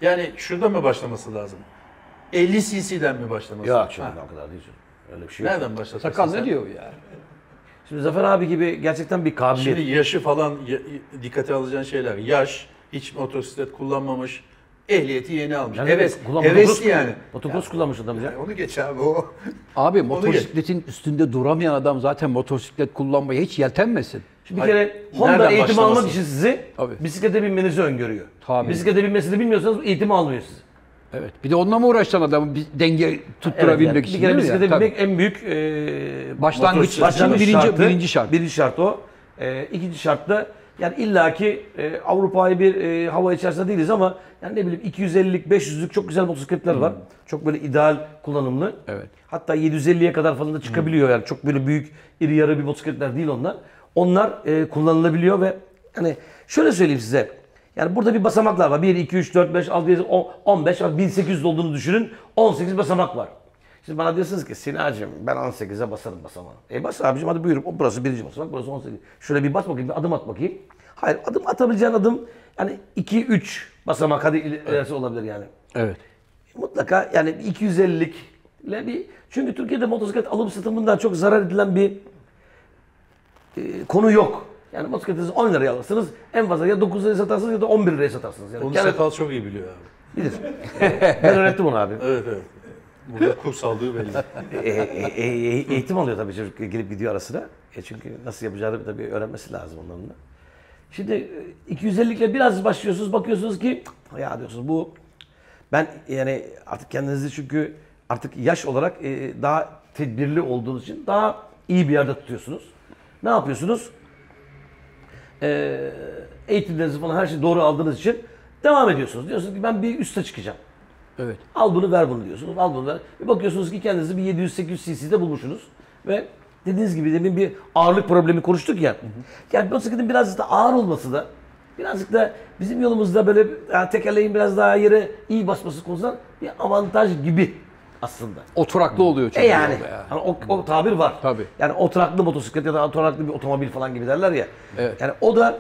Yani şurada mı başlaması lazım? 50 cc'den mi başlaması Yok lazım? şimdi Ha, o kadar değil. Öyle bir şey yok. Nereden başlasın? Sakal sen? ne diyor ya? Şimdi Zafer abi gibi gerçekten bir kabiliyet. Şimdi yaşı falan dikkate alacağın şeyler. Yaş, hiç motosiklet kullanmamış, ehliyeti yeni almış. Yani evet, kullan- hevesli yani. Motocross kullanmış adam ya. Onu geç abi o. Abi motosikletin üstünde duramayan adam zaten motosiklet kullanmaya hiç yeltenmesin. Şimdi bir Hayır. kere Honda Nereden eğitim başlaması? almak için sizi Tabii. bisiklete binmenizi öngörüyor. Tabii. Bisiklete binmesini bilmiyorsanız eğitim almıyor sizi. Evet. Bir de onunla mı uğraşacaksın adamı bir denge tutturabilmek yani için? bir kere değil mi bisiklete ya? Tabii. binmek en büyük e, Başlangıç için birinci- birinci şart. Birinci şart o. E, ikinci şart da yani illaki e, Avrupa'yı bir e, hava içerisinde değiliz ama yani ne bileyim 250'lik 500'lük çok güzel motosikletler var. Çok böyle ideal kullanımlı. Hmm. Evet. Hatta 750'ye kadar falan da çıkabiliyor yani çok böyle büyük iri yarı bir motosikletler değil onlar. Onlar e, kullanılabiliyor ve hani şöyle söyleyeyim size. Yani burada bir basamaklar var. 1, 2, 3, 4, 5, 6, 7, 10, 15, bak 1800 olduğunu düşünün. 18 basamak var. Şimdi bana diyorsunuz ki Sinacığım ben 18'e basarım basamağı. E bas abicim hadi buyurun. O burası birinci basamak, burası 18. Şöyle bir bas bakayım, bir adım at bakayım. Hayır adım atabileceğin adım yani 2, 3 basamak hadi ilerisi olabilir yani. Evet. Mutlaka yani 250'lik ile bir çünkü Türkiye'de motosiklet alım satımından çok zarar edilen bir e, konu yok. Yani motosikletinizi 10 liraya alırsınız. En fazla ya 9 liraya satarsınız ya da 11 liraya satarsınız. Yani Onu sakal çok iyi biliyor abi. bilir. ben öğrettim onu abi. Evet evet. Burada kurs aldığı belli. E, e, e, e, eğitim alıyor tabii çocuk gelip gidiyor ara sıra. E çünkü nasıl yapacağını tabii öğrenmesi lazım onların da. Şimdi e, 250 ile biraz başlıyorsunuz bakıyorsunuz ki ya diyorsunuz bu ben yani artık kendinizi çünkü artık yaş olarak e, daha tedbirli olduğunuz için daha iyi bir yerde tutuyorsunuz. Ne yapıyorsunuz? E, eğitimlerinizi falan her şeyi doğru aldığınız için devam ediyorsunuz. Diyorsunuz ki ben bir üste çıkacağım. Evet. Al bunu ver bunu diyorsunuz. Al bunu ver. Bir bakıyorsunuz ki kendinizi bir 700-800 cc'de bulmuşsunuz. Ve dediğiniz gibi demin bir ağırlık problemi konuştuk ya. Yani motosikletin biraz da ağır olması da birazcık da bizim yolumuzda böyle yani tekerleğin biraz daha yere iyi basması konusunda bir avantaj gibi aslında. Oturaklı oluyor çünkü. E yani. ya. Hani o, o tabir var. Tabii. Yani oturaklı motosiklet ya da oturaklı bir otomobil falan gibi derler ya. Evet. Yani o da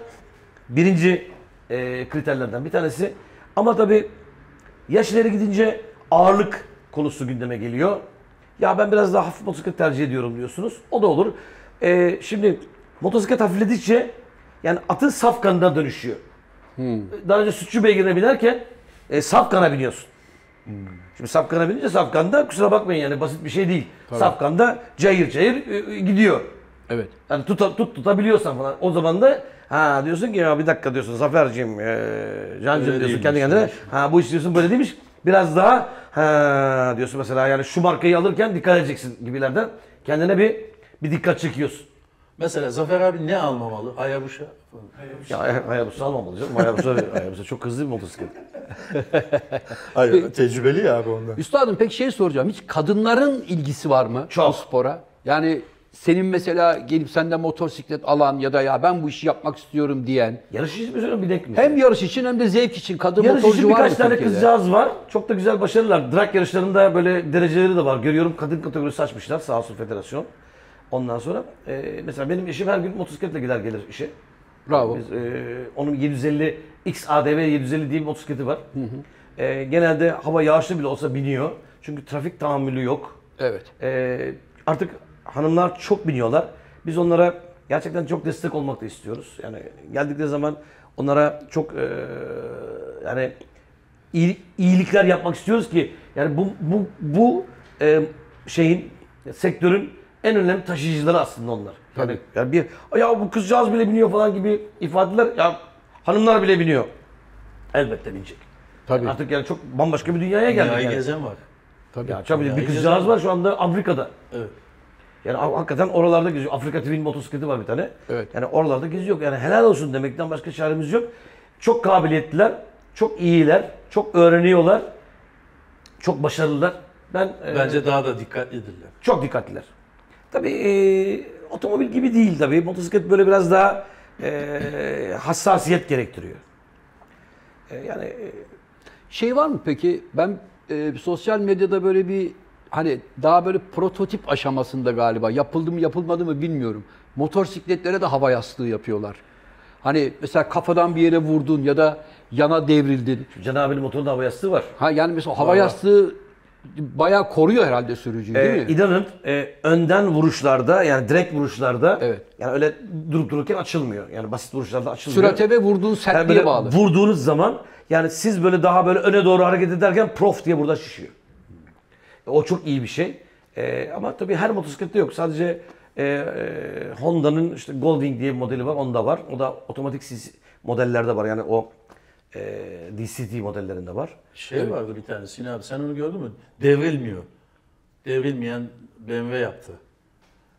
birinci e, kriterlerden bir tanesi. Ama tabii yaş ileri gidince ağırlık konusu gündeme geliyor. Ya ben biraz daha hafif motosiklet tercih ediyorum diyorsunuz. O da olur. E, şimdi motosiklet hafifledikçe yani atın safkanına dönüşüyor. Daha önce sütçü beygirine binerken e, safkana biniyorsun. Şimdi safkana binince safkanda kusura bakmayın yani basit bir şey değil. Safkanda cayır cayır e, e, gidiyor. Evet. Yani tut, tut tutabiliyorsan falan. O zaman da ha diyorsun ki ya bir dakika diyorsun Zafer'cim, e, Can'cım Öyle diyorsun kendi kendine. Ha bu iş diyorsun böyle değilmiş. Biraz daha ha diyorsun mesela yani şu markayı alırken dikkat edeceksin gibilerden. Kendine bir bir dikkat çekiyorsun. Mesela Zafer abi ne almamalı? Hayabusa. Ya Hay- Hayabusa almamalı canım. Hayabusa, Hayabusa çok hızlı bir motosiklet. Hayır tecrübeli ya abi ondan. Üstadım pek şey soracağım. Hiç kadınların ilgisi var mı Çok. bu spora? Yani senin mesela gelip senden motosiklet alan ya da ya ben bu işi yapmak istiyorum diyen Yarış için mi söylüyorum bir denk mi? hem yarış için hem de zevk için kadın Yarış motorcu için var mı birkaç tane Türkiye'de? kızcağız var. Çok da güzel başarılar. Drag yarışlarında böyle dereceleri de var. Görüyorum kadın kategorisi açmışlar sağ olsun federasyon. Ondan sonra e, mesela benim eşim her gün motosikletle gider gelir işe. Bravo. Biz, e, onun 750 XADV 750 diye bir motosikleti var. E, genelde hava yağışlı bile olsa biniyor. Çünkü trafik tahammülü yok. Evet. E, artık hanımlar çok biniyorlar. Biz onlara gerçekten çok destek olmak da istiyoruz. Yani geldikleri zaman onlara çok e, yani iyilik, iyilikler yapmak istiyoruz ki yani bu bu bu e, şeyin sektörün en önemli taşıyıcıları aslında onlar. Yani, Tabii. yani bir ya bu kızcağız bile biniyor falan gibi ifadeler ya hanımlar bile biniyor. Elbette binecek. Tabii. Artık yani çok bambaşka bir dünyaya geldik Dünyayı yani. gezen var. Tabii. Ya tabii bir kızcağız gezen var şu anda Afrika'da. Evet. Yani ha- hakikaten oralarda geziyor. Afrika TV'nin motosikleti var bir tane. Evet. Yani oralarda geziyor. Yani helal olsun demekten başka çaremiz yok. Çok kabiliyetliler, çok iyiler, çok öğreniyorlar, çok başarılılar. Ben e, Bence daha da dikkatlidirler. çok dikkatliler. Tabii e, otomobil gibi değil tabii. Motosiklet böyle biraz daha e, hassasiyet gerektiriyor. E, yani e, Şey var mı peki? Ben e, sosyal medyada böyle bir hani daha böyle prototip aşamasında galiba yapıldı mı yapılmadı mı bilmiyorum. Motosikletlere de hava yastığı yapıyorlar. Hani mesela kafadan bir yere vurdun ya da yana devrildin. Can abinin motorunda hava yastığı var. Ha yani mesela hava yastığı bayağı koruyor herhalde sürücüyü değil Ee, mi? inanın e, önden vuruşlarda yani direkt vuruşlarda Evet. yani öyle durup dururken açılmıyor. Yani basit vuruşlarda açılmıyor. Sürate ve vurduğun yani sertliğe böyle bağlı. vurduğunuz zaman yani siz böyle daha böyle öne doğru hareket ederken prof diye burada şişiyor. O çok iyi bir şey. Ee, ama tabii her motosiklette yok. Sadece e, e, Honda'nın işte Goldwing diye bir modeli var. Onda var. O da otomatik modellerde var. Yani o e, DCT modellerinde var. Şey vardı bir tane Sinan abi sen onu gördün mü? Devrilmiyor. Devrilmeyen BMW yaptı.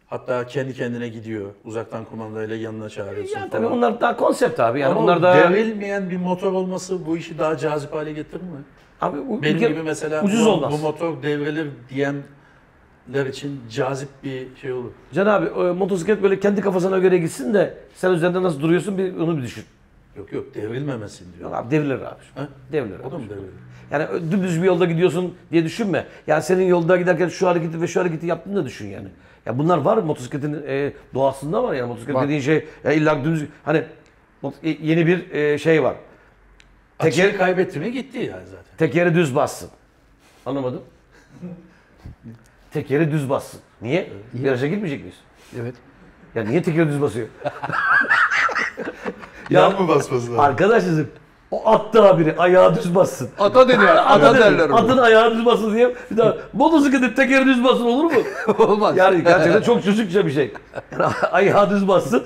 Hatta kendi kendine gidiyor. Uzaktan kumandayla yanına çağırıyorsun Yani tabii onlar daha konsept abi. Yani Ama onlar da devrilmeyen bir motor olması bu işi daha cazip hale getirir mi? Abi bu- Benim kere gibi mesela ucuz bu, olmaz. bu motor devrilir diyenler için cazip bir şey olur. Can abi e, motosiklet böyle kendi kafasına göre gitsin de sen üzerinde nasıl duruyorsun bir onu bir düşün. Yok yok devrilmemesin diyor. Yok abi devrilir abi. Ha? Devrilir O da abi. mı devrilir? Yani dümdüz bir yolda gidiyorsun diye düşünme. Yani senin yolda giderken şu hareketi ve şu hareketi yaptığını da düşün yani. Ya bunlar var motosikletin e, doğasında var yani motosiklet Var. dediğin şey ya illa dümdüz hani e, yeni bir e, şey var. Teker Teker, kaybetti mi gitti yani zaten. tekeri düz bassın. Anlamadım. tekeri düz bassın. Niye? Viraja gitmeyecek miyiz? Evet. Ya niye tekeri düz basıyor? Yan mı basması lazım? Arkadaşlar o attı haberi ayağı düz bassın. Ata deniyor. Ata derler onu. Atın ayağı düz basın diye bir daha motosikletin tekeri düz basın olur mu? Olmaz. Yani gerçekten çok çocukça bir şey. Yani ayağı düz bassın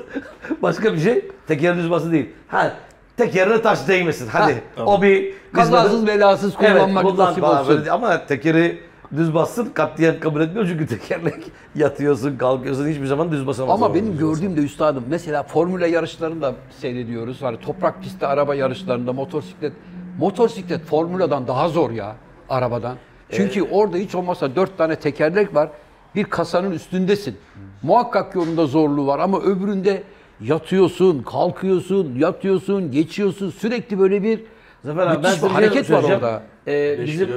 başka bir şey tekeri düz basın değil. Ha tekerine taş değmesin hadi. O bir Kazasız belasız kullanmak kullan nasip olsun. böyle. Ama tekeri düz bassın katliyen kabul etmiyor çünkü tekerlek yatıyorsun kalkıyorsun hiçbir zaman düz basamazsın. Ama benim gördüğüm de üstadım mesela formüle yarışlarını da seyrediyoruz. Hani toprak pistte araba yarışlarında motosiklet motosiklet formüladan daha zor ya arabadan. Çünkü orada hiç olmazsa dört tane tekerlek var bir kasanın üstündesin. Muhakkak yolunda zorluğu var ama öbüründe yatıyorsun, kalkıyorsun, yatıyorsun, geçiyorsun. Sürekli böyle bir Zafer abi ben müthiş bir hareket var orada. Ee, 5 bizim.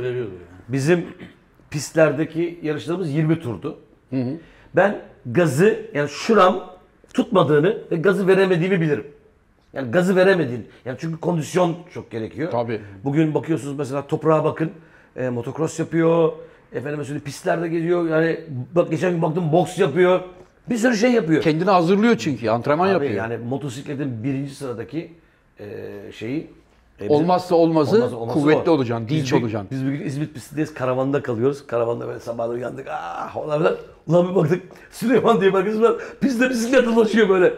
Bizim pistlerdeki yarışlarımız 20 turdu. Ben gazı yani şuram tutmadığını ve gazı veremediğimi bilirim. Yani gazı veremediğin. Yani çünkü kondisyon çok gerekiyor. Tabii. Bugün bakıyorsunuz mesela toprağa bakın. E, motocross yapıyor. Efendim söyleyeyim pistlerde geziyor. Yani bak geçen gün baktım boks yapıyor. Bir sürü şey yapıyor. Kendini hazırlıyor çünkü, antrenman Abi yapıyor. yani motosikletin birinci sıradaki e, şeyi e, bizim- Olmazsa olmazı, Olmazsa olmazı kuvvetli o. olacaksın, dinç olacaksın. Biz bir gün İzmit pistindeyiz, karavanda kalıyoruz. Karavanda böyle sabahları uyandık. Ah falan filan. Ulan bir baktık Süleyman diye bir arkadaşım var. Pistte bisiklet dolaşıyor böyle.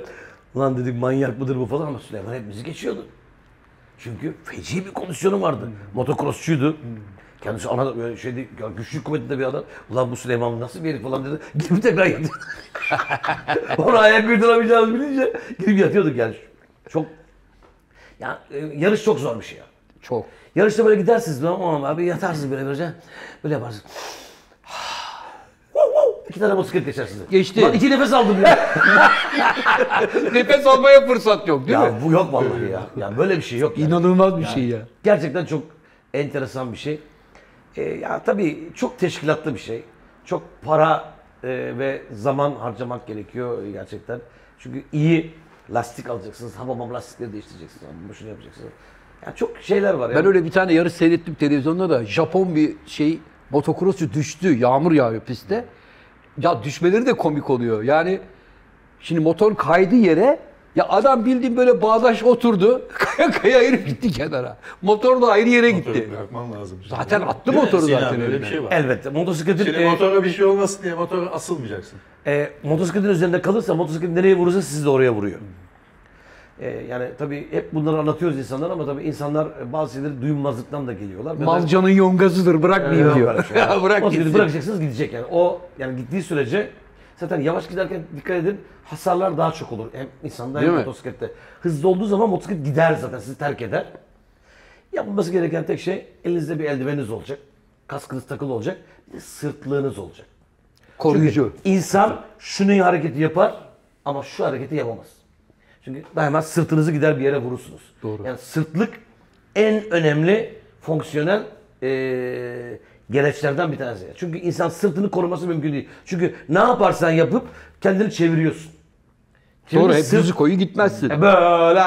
Ulan dedik manyak mıdır bu falan ama Süleyman hepimizi geçiyordu. Çünkü feci bir kondisyonu vardı. Motocrossçuydu. Kendisi ana böyle şeydi, ya güçlü kuvvetli de bir adam. Ulan bu Süleyman nasıl bir herif falan dedi. Gidip tekrar yatıyordu. Onu ayak uyduramayacağımızı bilince gidip yatıyorduk yani. Çok ya e, yarış çok zor bir şey ya. Çok. Yarışta böyle gidersiniz ama abi yatarsınız böyle böylece. Böyle yaparsınız. İki tane motosiklet geçersiniz. Geçti. Lan iki nefes aldım ya. Nefes almaya fırsat yok değil mi? ya bu yok vallahi ya. Yani böyle bir şey yok. Yani. İnanılmaz bir şey ya. Gerçekten çok enteresan bir şey. Ee, ya tabii çok teşkilatlı bir şey. Çok para e, ve zaman harcamak gerekiyor gerçekten. Çünkü iyi lastik alacaksınız. Hamamam lastikleri değiştireceksiniz. Hamamam şunu yapacaksınız. Yani çok şeyler var. Ben yani. öyle bir tane yarış seyrettim televizyonda da Japon bir şey motokrossçu düştü. Yağmur yağıyor pistte. Ya düşmeleri de komik oluyor. Yani şimdi motor kaydı yere ya adam bildiğin böyle bağdaş oturdu. Kaya kaya herif gitti kenara. Motor da ayrı yere gitti. Motoru bırakman lazım. Zaten attı Değil motoru Sinan, zaten Böyle önüne. bir şey var. Elbette. Motosikletin, Şimdi e, motora bir şey olmasın diye motora asılmayacaksın. e, motosikletin üzerinde kalırsa motosiklet nereye vurursa sizi de oraya vuruyor. E, yani tabii hep bunları anlatıyoruz insanlar ama tabii insanlar e, bazı şeyleri duymazlıktan da geliyorlar. Malcanın yongazıdır bırakmayayım Yok diyor. öyle ya. Bırak Motosikleti gitsin. bırakacaksınız gidecek yani. O yani gittiği sürece zaten yavaş giderken dikkat edin hasarlar daha çok olur. Hem insanda hem motosiklette. Hızlı olduğu zaman motosiklet gider zaten sizi terk eder. Yapılması gereken tek şey elinizde bir eldiveniniz olacak. Kaskınız takılı olacak. Bir de sırtlığınız olacak. Koruyucu. İnsan şunu hareketi yapar ama şu hareketi yapamaz. Çünkü daima sırtınızı gider bir yere vurursunuz. Doğru. Yani sırtlık en önemli fonksiyonel eee gereçlerden bir tanesi. Çünkü insan sırtını koruması mümkün değil. Çünkü ne yaparsan yapıp kendini çeviriyorsun. Şimdi Doğru hep sırt- yüzü koyu gitmezsin. E böyle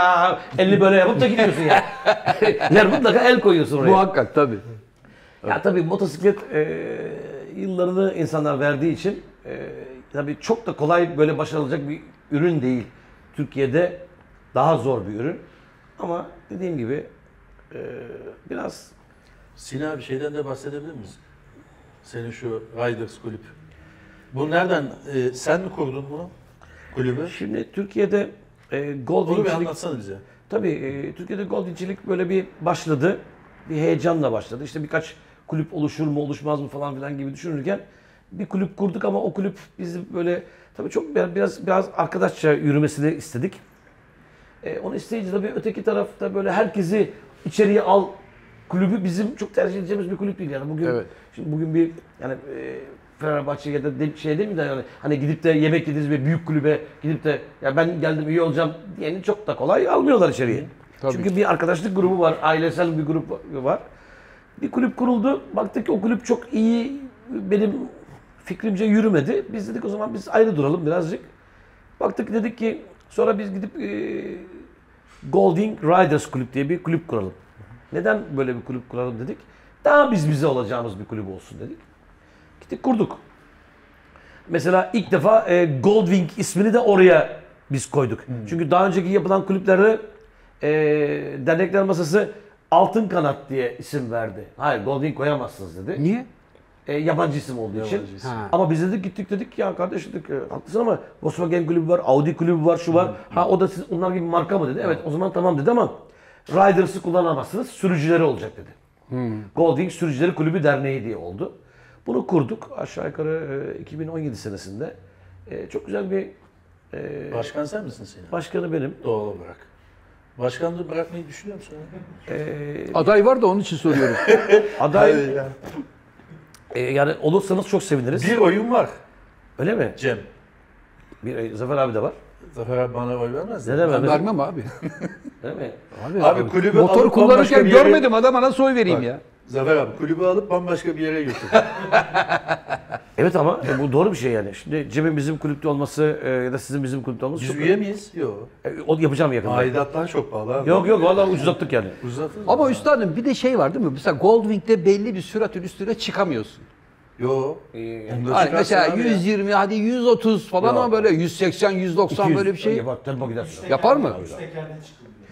elini böyle yapıp da gidiyorsun ya. yani mutlaka el koyuyorsun oraya. Muhakkak tabii. Ya tabii motosiklet e, yıllarını insanlar verdiği için e, tabii çok da kolay böyle başarılacak bir ürün değil. Türkiye'de daha zor bir ürün. Ama dediğim gibi e, biraz Sinan bir şeyden de bahsedebilir miyiz? Senin şu Riders kulüp. Bu nereden? e, sen mi kurdun bunu? Kulübü? şimdi Türkiye'de e, Onu bir anlatsana bize. Tabii e, Türkiye'de Goldwing'cilik böyle bir başladı. Bir heyecanla başladı. İşte birkaç kulüp oluşur mu oluşmaz mı falan filan gibi düşünürken bir kulüp kurduk ama o kulüp bizi böyle tabii çok biraz biraz, biraz arkadaşça yürümesini istedik. E, onu isteyince tabii öteki tarafta böyle herkesi içeriye al kulübü bizim çok tercih edeceğimiz bir kulüp değil yani bugün Evet. şimdi bugün bir yani e, Fenerbahçe ya da de, şey değil mi de yani hani gidip de yemek yediğiniz bir büyük kulübe gidip de ya ben geldim iyi olacağım diyeni çok da kolay almıyorlar içeriye. Tabii. Çünkü bir arkadaşlık grubu var, ailesel bir grup var. Bir kulüp kuruldu. Baktık ki o kulüp çok iyi benim fikrimce yürümedi. Biz dedik o zaman biz ayrı duralım birazcık. Baktık dedik ki sonra biz gidip e, Golding Riders Kulüp diye bir kulüp kuralım. Neden böyle bir kulüp kuralım dedik. Daha biz bize olacağımız bir kulüp olsun dedik. Gittik kurduk. Mesela ilk defa e, Goldwing ismini de oraya biz koyduk. Çünkü daha önceki yapılan kulüplerde e, dernekler masası Altın Kanat diye isim verdi. Hayır Goldwing koyamazsınız dedi. Niye? E, yabancı isim olduğu için. Yabancı isim. Ha. Ama biz dedik gittik dedik ya kardeş dedik e, haklısın ama Volkswagen kulübü var, Audi kulübü var, şu var. Ha o da siz onlar gibi marka mı dedi. Evet o zaman tamam dedi ama Riders'ı kullanamazsınız, sürücüleri olacak dedi. Goldwing Sürücüleri Kulübü Derneği diye oldu. Bunu kurduk aşağı yukarı e, 2017 senesinde. E, çok güzel bir e, Başkan sen misin Sinan? başkanı benim. Doğal olarak. Başkanlığı bırakmayı düşünüyor musun? E, Aday var da onun için soruyorum. aday e, yani olursanız çok seviniriz. Bir oyun var. Öyle mi? Cem. Bir, e, Zafer abi de var. Zafer abi bana oy vermez. Neden Ben vermedin? vermem abi. Değil mi? Abi kulübü Motor kullanırken yere- görmedim adama nasıl oy vereyim Bak, ya? Zafer abi kulübü alıp bambaşka bir yere götür. Evet ama e, bu doğru bir şey yani. Şimdi Cem'in bizim kulüpte olması e, ya da sizin bizim kulüpte olması Biz çok... üye miyiz? Yok. E, o yapacağım yakında. Aidatlar çok pahalı abi. Yok yok vallahi ucuzlattık yani. Uzatın. Ama üstadım bir de şey var değil mi? Mesela Goldwing'de belli bir süratin üstüne çıkamıyorsun. Yok. Bunda Hani mesela abi ya. 120 hadi 130 falan ama böyle 180 190 böyle bir şey Yapar, tempo yapar mı?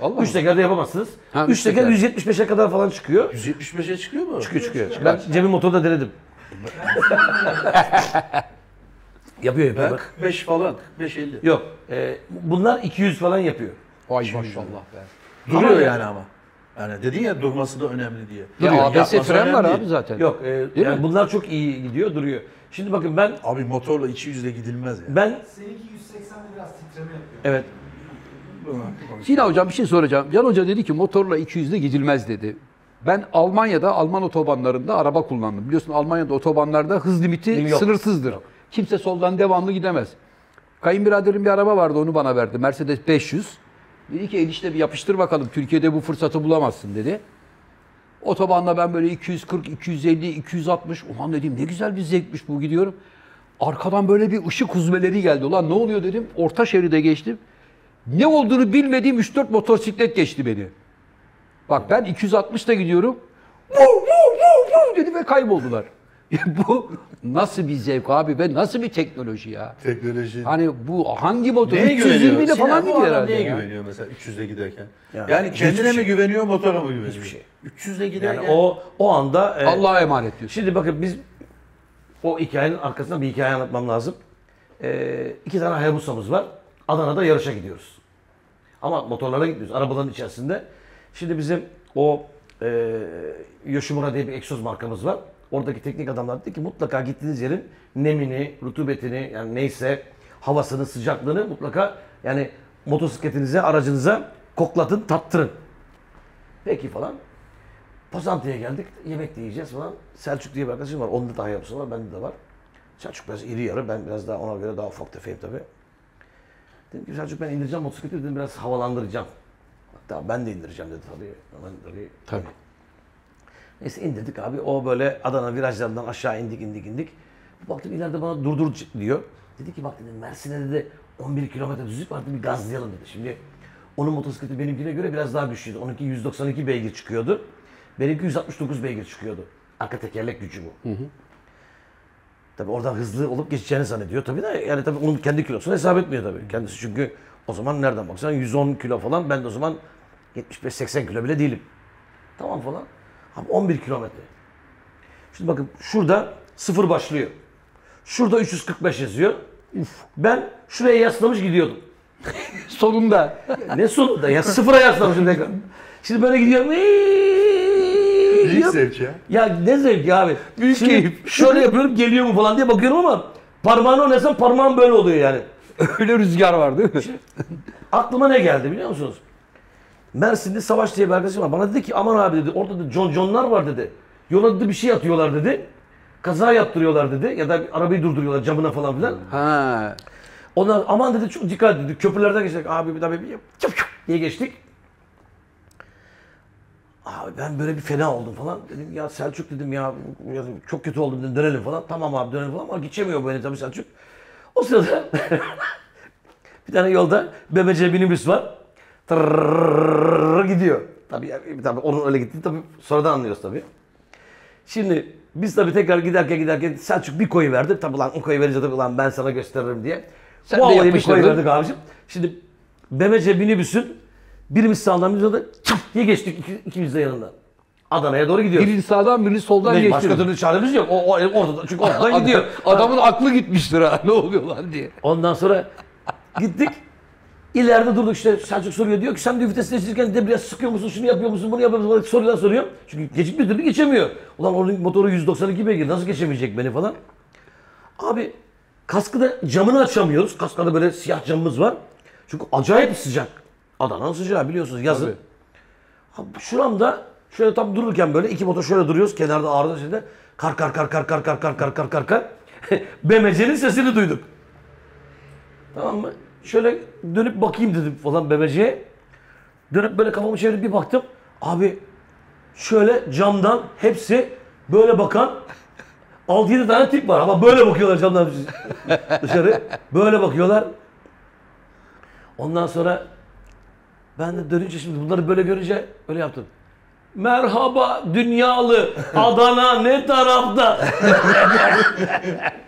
Vallahi. Üç tekerde yapamazsın. Ha, Üç üç teker teker. 175'e kadar falan çıkıyor. 175'e çıkıyor mu? Çıkıyor çıkıyor. Ben Cem'in motorda denedim. yapıyor yapıyor. Bak. 45 falan. 45-50. Yok. e, bunlar 200 falan yapıyor. Vay maşallah be. Duruyor yani ama. Yani dedin ya durması da önemli diye. Ya ABS Yapması fren var önemli abi değil. zaten. Yok. E, Değil yani mi? bunlar çok iyi gidiyor, duruyor. Şimdi bakın ben Abi motorla 200 ile gidilmez ya. ben Seninki 180'de biraz titreme yapıyor. evet Sinan hocam bir şey soracağım. Can Hoca dedi ki motorla 200'de gidilmez dedi. Ben Almanya'da Alman otobanlarında araba kullandım. Biliyorsun Almanya'da otobanlarda hız limiti Yok. sınırsızdır. Kimse soldan devamlı gidemez. Kayınbiraderim bir araba vardı onu bana verdi. Mercedes 500. Dedi ki enişte bir yapıştır bakalım. Türkiye'de bu fırsatı bulamazsın dedi. Otobanda ben böyle 240, 250, 260. Ulan dedim ne güzel bir zevkmiş bu gidiyorum. Arkadan böyle bir ışık huzmeleri geldi. Ulan ne oluyor dedim. Orta şeride geçtim. Ne olduğunu bilmediğim 3-4 motosiklet geçti beni. Bak ben 260'da gidiyorum. Vuv, vuv, vuv, vuv dedi ve kayboldular. bu nasıl bir zevk abi ve nasıl bir teknoloji ya? Teknoloji. Hani bu hangi motor? Neye 320 güveniyor? ile Sinan, falan bu gidiyor adam herhalde. Neye ya. güveniyor mesela 300'de giderken? Ya, yani hiçbir kendine şey. mi güveniyor, motora mı güveniyor? Hiçbir şey. 300'de giderken. yani o o anda e, Allah'a emanet diyorsun. Şimdi bakın biz o hikayenin arkasında bir hikaye anlatmam lazım. Ee, iki tane Hayabusa'mız var. Adana'da yarışa gidiyoruz. Ama motorlara gitmiyoruz. Arabaların içerisinde. Şimdi bizim o e, Yoshimura diye bir egzoz markamız var. Oradaki teknik adamlar dedi ki mutlaka gittiğiniz yerin nemini, rutubetini yani neyse havasını, sıcaklığını mutlaka yani motosikletinize, aracınıza koklatın, tattırın. Peki falan. Pazantıya geldik. Yemek yiyeceğiz falan. Selçuk diye bir arkadaşım var. Onda daha yapısı var. Bende de var. Selçuk biraz iri yarı. Ben biraz daha ona göre daha ufak tefeyim tabii. Dedim ki Selçuk ben indireceğim motosikleti dedim biraz havalandıracağım. Hatta ben de indireceğim dedi tabii. Ben tabii. Tabii. Neyse indirdik abi. O böyle Adana virajlarından aşağı indik indik indik. Baktım ileride bana durdur diyor. Dedi ki bak dedi Mersin'e dedi 11 kilometre düzlük vardı bir gazlayalım dedi. Şimdi onun motosikleti benimkine göre biraz daha güçlüydü. Onunki 192 beygir çıkıyordu. Benimki 169 beygir çıkıyordu. Arka tekerlek gücü bu. Tabii oradan hızlı olup geçeceğini zannediyor tabii de yani tabii onun kendi kilosunu hesap etmiyor tabii. Kendisi çünkü o zaman nereden baksan 110 kilo falan ben de o zaman 75-80 kilo bile değilim. Tamam falan. Abi 11 kilometre. Şimdi bakın şurada sıfır başlıyor. Şurada 345 yazıyor. Ben şuraya yaslamış gidiyordum. Sonunda. Ne sonunda ya sıfıra yaslamışım tekrar. Şimdi böyle gidiyorum. Büyük zevk ya. Ya ne zevk ya abi. Büyük Şimdi keyif. Şöyle yapıyorum geliyor mu falan diye bakıyorum ama parmağını oynasam parmağım böyle oluyor yani. Öyle rüzgar var değil mi? Aklıma ne geldi biliyor musunuz? Mersin'de Savaş diye bir arkadaşım var. Bana dedi ki aman abi dedi orada da John John'lar var dedi. Yola dedi bir şey atıyorlar dedi. Kaza yaptırıyorlar dedi. Ya da arabayı durduruyorlar camına falan filan. Ha. Onlar aman dedi çok dikkat dedi. Köprülerden geçtik. Abi bir daha bir çap çap diye geçtik. Abi ben böyle bir fena oldum falan. Dedim ya Selçuk dedim ya, çok kötü oldum dedim dönelim falan. Tamam abi dönelim falan ama geçemiyor beni tabii Selçuk. O sırada bir tane yolda BBC minibüs var. Tırrrr gidiyor. Tabii, tabii onun öyle gitti tabii sonradan anlıyoruz tabii. Şimdi biz tabii tekrar giderken giderken Selçuk bir koyu verdi. Tabii lan o koyu verince lan ben sana gösteririm diye. Sen Vallahi bir koyu verdik abicim. Şimdi BBC minibüsün birimiz sağdan birimiz soldan diye geçtik iki, ikimiz de yanında. Adana'ya doğru gidiyoruz. Birini sağdan birini soldan Ne, başka türlü çaremiz yok. O, o çünkü. Adamın aklı gitmiştir ha. Ne oluyor lan diye. Ondan sonra gittik. İleride durduk işte Selçuk soruyor diyor ki sen diyor vites değiştirirken debriyaj sıkıyor musun, şunu yapıyor musun, bunu yapıyor musun? Sorular soruyor. Çünkü geçip bir türlü geçemiyor. Ulan onun motoru 192 beygir nasıl geçemeyecek beni falan. Abi kaskı da camını açamıyoruz. Kaskada böyle siyah camımız var. Çünkü acayip sıcak. Adana'nın sıcağı biliyorsunuz yazın. Tabii. Abi şuramda şöyle tam dururken böyle iki motor şöyle duruyoruz kenarda ağrıda şeyde kar kar kar kar kar kar kar kar kar kar kar. BMC'nin sesini duyduk. Tamam mı? Şöyle dönüp bakayım dedim falan BMC'ye. Dönüp böyle kafamı çevirip bir baktım. Abi şöyle camdan hepsi böyle bakan 6-7 tane tip var ama böyle bakıyorlar camdan dışarı. Böyle bakıyorlar. Ondan sonra ben de dönünce şimdi bunları böyle görünce öyle yaptım. Merhaba dünyalı Adana ne tarafta?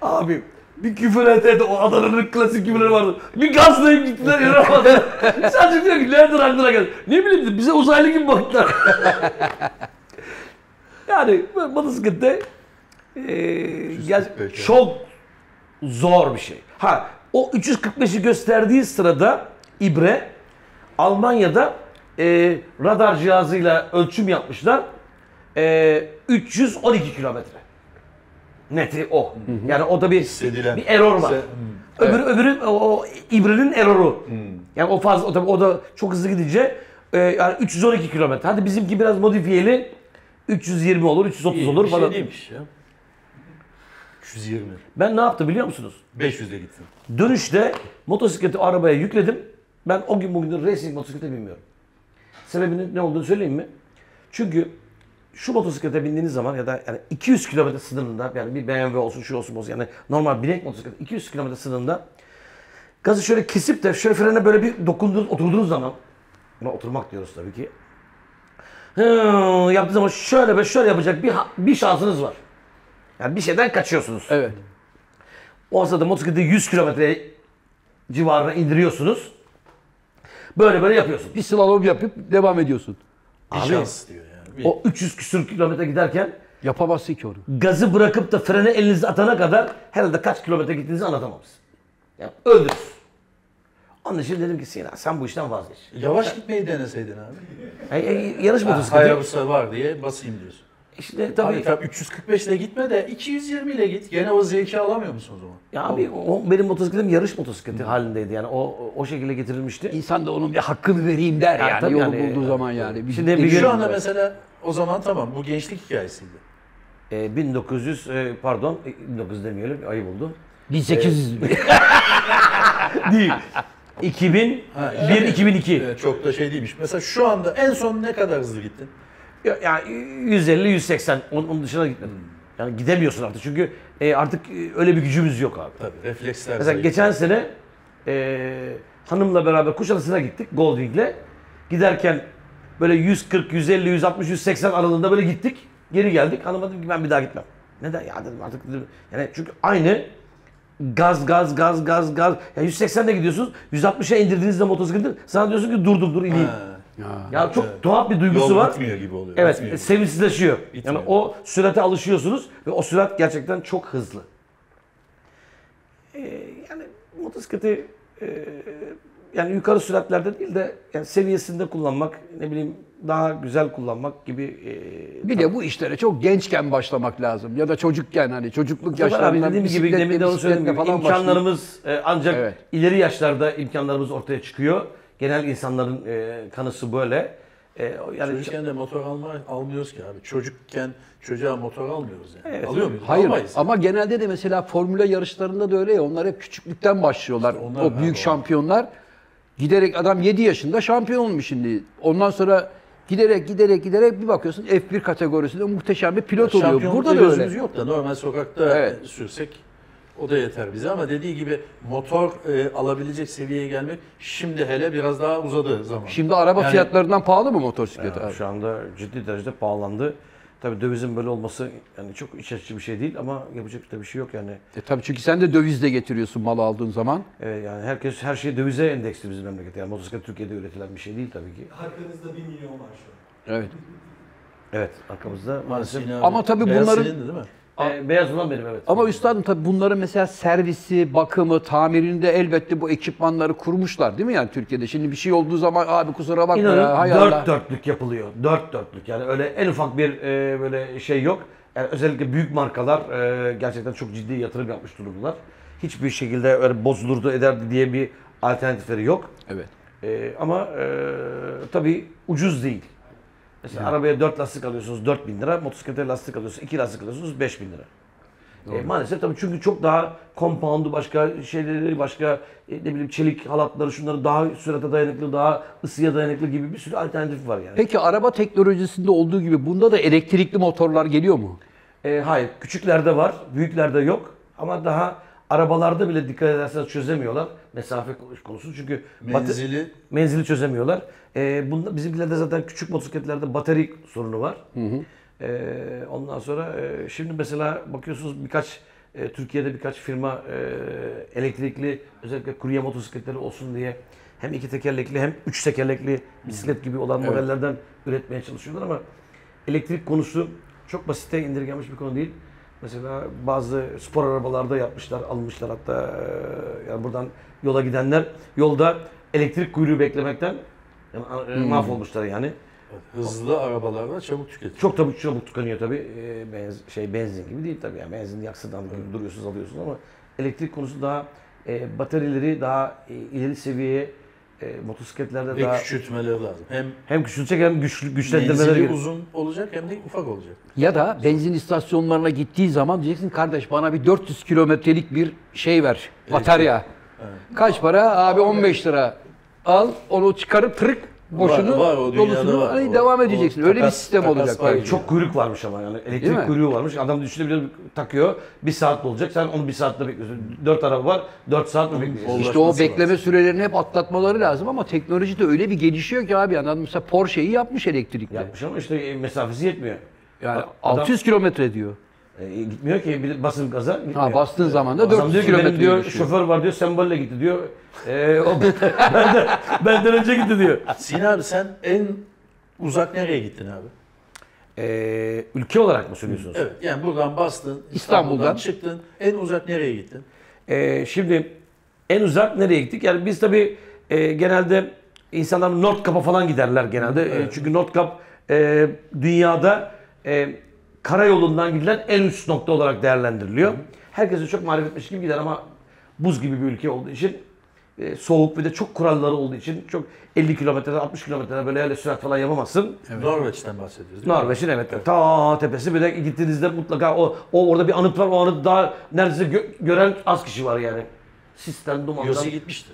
Abi bir küfür et et o Adana'nın klasik küfürleri vardı. Bir gazlayıp gittiler inanamadılar. Sadece diyor ki nereden aklına geldi? Ne bileyim bize uzaylı gibi baktılar. yani eee gel- çok zor bir şey. Ha o 345'i gösterdiği sırada İbre Almanya'da e, radar cihazıyla ölçüm yapmışlar. E, 312 kilometre. Neti o. Yani o da bir Hissedilen. bir error var. Se- Öbürü öbürü o, o İbre'nin erroru. Yani o fazla o tabii o da çok hızlı gidince e, yani 312 kilometre. Hadi bizimki biraz modifiyeli 320 olur, 330 olur bir falan. şey değilmiş ya. 320. Ben ne yaptım biliyor musunuz? 500'e gittin. Dönüşte motosikleti arabaya yükledim. Ben o gün bugündür racing motosiklete binmiyorum. Sebebinin ne olduğunu söyleyeyim mi? Çünkü şu motosiklete bindiğiniz zaman ya da yani 200 km sınırında yani bir BMW olsun şu olsun olsun yani normal binek motosiklet 200 km sınırında gazı şöyle kesip de şöyle frene böyle bir dokunduğunuz oturduğunuz zaman buna oturmak diyoruz tabii ki. Hı, yaptığı zaman şöyle ve şöyle yapacak bir bir şansınız var. Yani bir şeyden kaçıyorsunuz. Evet. O sırada motosikleti 100 kilometre civarına indiriyorsunuz. Böyle böyle yapıyorsunuz. Bir slalom yapıp devam ediyorsun. Bir Abi, şans diyor. Bir- O 300 küsür kilometre giderken Yapamazsın ki onu. gazı bırakıp da frene elinizi atana kadar herhalde kaç kilometre gittiğinizi anlatamamız. Yani öldürür. Onun için dedim ki Sinan sen bu işten vazgeç. Yavaş gitmeyi deneseydin abi. Yani yarış motosikleti. Hayabusa var diye basayım diyorsun. İşte tabii. Abi tabii 345 ile gitme de 220 ile git. Gene o zevki alamıyor musun o zaman? Ya abi o, benim motosikletim yarış motosikleti halindeydi yani o o şekilde getirilmişti. İnsan da onun bir hakkını vereyim der Ya yani, tabii yolu yani. bulduğu zaman yani. Bir Şimdi bir Şu anda mesela o zaman tamam bu gençlik hikayesiydi. Ee, 1900 e, pardon e, 1900 demeyelim ayıp oldu. 1800 Değil. 2001 2002. Ee, çok da şey değilmiş. Mesela şu anda en son ne kadar hızlı gittin? Ya- Yani 150 180 onun, dışına gitmedim. Yani gidemiyorsun artık çünkü e, artık e, öyle bir gücümüz yok abi. Tabii refleksler Mesela zayıf. geçen sene e, hanımla beraber Kuşadası'na gittik Goldwing'le. Giderken böyle 140, 150, 160, 180 aralığında böyle gittik. Geri geldik. Hanıma dedim ki ben bir daha gitmem. Neden? Ya dedim artık dedim. Yani çünkü aynı gaz gaz gaz gaz gaz. Ya 180'de gidiyorsunuz. 160'a indirdiğinizde motosikleti sana diyorsun ki dur dur dur ineyim. Ha, Ya çok tuhaf bir duygusu Yol var. bitmiyor gibi oluyor. Evet, Bitmiyor. sevimsizleşiyor. Bitmiyor. Yani o sürate alışıyorsunuz ve o sürat gerçekten çok hızlı. Ee, yani motosikleti e, yani yukarı süratlerde değil de yani seviyesinde kullanmak, ne bileyim daha güzel kullanmak gibi e, Bir de bu işlere çok gençken başlamak lazım. Ya da çocukken hani çocukluk yaşlarında dediğim gibi demin de onu söyledim falan imkanlarımız e, ancak Evet. ileri yaşlarda imkanlarımız ortaya çıkıyor. Genel insanların e, kanısı böyle. E, yani Çocukken de motor alma, almıyoruz ki abi. Çocukken çocuğa motor almıyoruz yani. Evet. Alıyor muyuz? Hayır Almayız. ama genelde de mesela formüle yarışlarında da öyle ya onlar hep küçüklükten başlıyorlar. onlar o büyük doğru. şampiyonlar giderek adam 7 yaşında şampiyon olmuş şimdi. Ondan sonra giderek giderek giderek bir bakıyorsun F1 kategorisinde muhteşem bir pilot oluyor. Burada da öyle. yok da normal sokakta Evet. sürsek o da yeter bize ama dediği gibi motor e, alabilecek seviyeye gelmek şimdi hele biraz daha uzadı zaman. Şimdi araba Yani- fiyatlarından pahalı mı motosiklet abi? Şu anda ciddi derecede pahalandı. Tabii dövizin böyle olması yani çok iç açıcı bir şey değil ama yapacak da bir şey yok yani. E tabii çünkü sen de dövizle getiriyorsun mal aldığın zaman. Ee, yani herkes her şey dövize endeksli bizim memleket. Yani motosiklet Türkiye'de üretilen bir şey değil tabii ki. Arkanızda 1 milyon var şu an. Evet. Evet arkamızda maalesef. Ama tabii Beyaz bunların- silindi değil mi? Ee, beyaz olan benim evet. Ama üstadım tabii bunların mesela servisi, bakımı, tamirinde elbette bu ekipmanları kurmuşlar değil mi yani Türkiye'de? Şimdi bir şey olduğu zaman abi kusura bakma İnanın ya hay dört Allah. dörtlük yapılıyor. Dört dörtlük. Yani öyle en ufak bir e, böyle şey yok. Yani özellikle büyük markalar e, gerçekten çok ciddi yatırım yapmış durumdalar. Hiçbir şekilde öyle bozulurdu ederdi diye bir alternatifleri yok. Evet. E, ama e, tabii ucuz değil. Mesela arabaya 4 lastik alıyorsunuz 4000 lira, motosiklete lastik alıyorsunuz 2 lastik alıyorsunuz 5000 lira. E, maalesef tabii çünkü çok daha compound'u başka şeyleri başka e, ne bileyim çelik halatları şunları daha sürate dayanıklı daha ısıya dayanıklı gibi bir sürü alternatif var yani. Peki araba teknolojisinde olduğu gibi bunda da elektrikli motorlar geliyor mu? E, hayır küçüklerde var büyüklerde yok ama daha arabalarda bile dikkat ederseniz çözemiyorlar mesafe konusu çünkü Menzili menzili çözemiyorlar. Ee, bunda bizimkilerde zaten küçük motosikletlerde bateri sorunu var. Ee, ondan sonra e, şimdi mesela bakıyorsunuz birkaç e, Türkiye'de birkaç firma e, elektrikli özellikle kurye motosikletleri olsun diye hem iki tekerlekli hem üç tekerlekli bisiklet gibi olan modellerden üretmeye çalışıyorlar ama elektrik konusu çok basite indirgenmiş bir konu değil. Mesela bazı spor arabalarda yapmışlar, almışlar hatta e, yani buradan yola gidenler yolda elektrik kuyruğu beklemekten yani, e, mahvolmuşlar yani. hızlı arabalarda çabuk tüketiyor. Çok tabii çabuk tükeniyor tabii. E, benz, şey benzin gibi değil tabii yani. Benzin yaksıdan gibi duruyorsunuz alıyorsunuz ama elektrik konusu daha e, bataryaları daha e, ileri seviyeye e, motosikletlerde Ve daha küçültmeleri lazım. Hem hem küçülecek hem güçlü, güçlendirmeleri menzili gerekiyor. uzun olacak hem de ufak olacak. Ya da benzin istasyonlarına gittiği zaman diyeceksin kardeş bana bir 400 kilometrelik bir şey ver. Batarya. Kaç para? Abi 15 lira. Al onu çıkarıp tırık boşunu Var, var, o dolusunu var. hani O- devam o edeceksin. Öyle bir takas- sistem takas olacak. var. Çok kuyruk varmış ama yani elektrik kuyruğu varmış. Adam düşünebilir takıyor. Bir saat olacak. Sen onu bir saatte bekliyorsun. Dört araba var. Dört saat mi bekliyorsun? İşte o bekleme sürelerini hep atlatmaları lazım ama teknoloji de öyle bir gelişiyor ki abi mı? Mesela Porsche'yi yapmış elektrikli. Yapmış ama işte mesafesi yetmiyor. Yani Adam- 600 kilometre diyor. E, gitmiyor ki bir basın gaza gitmiyor. Ha bastığın zaman da Adam 400 diyor ki benim kilometre diyor geçiyor. şoför var diyor sembolle gitti diyor. E, o benden, benden önce gitti diyor. Sinan abi sen en uzak nereye gittin abi? E, ülke olarak mı söylüyorsunuz? Evet yani buradan bastın, İstanbul'dan. İstanbul'dan çıktın. En uzak nereye gittin? E, şimdi en uzak nereye gittik? Yani biz tabii e, genelde insanlar Nordkap'a falan giderler genelde. E, çünkü Nordkap e, dünyada e, karayolundan gidilen en üst nokta olarak değerlendiriliyor. Herkese çok marifetmiş gibi gider ama buz gibi bir ülke olduğu için e, soğuk ve de çok kuralları olduğu için çok 50 kilometrede 60 kilometrede böyle öyle sürat falan yapamazsın. Norveç'ten bahsediyoruz değil mi? Norveç'in evet. Ta tepesi bir de gittiğinizde mutlaka o, o orada bir anıt var. O anıt daha neredeyse gö- gören az kişi var yani. Sisten, dumandan. Yossi gitmişti.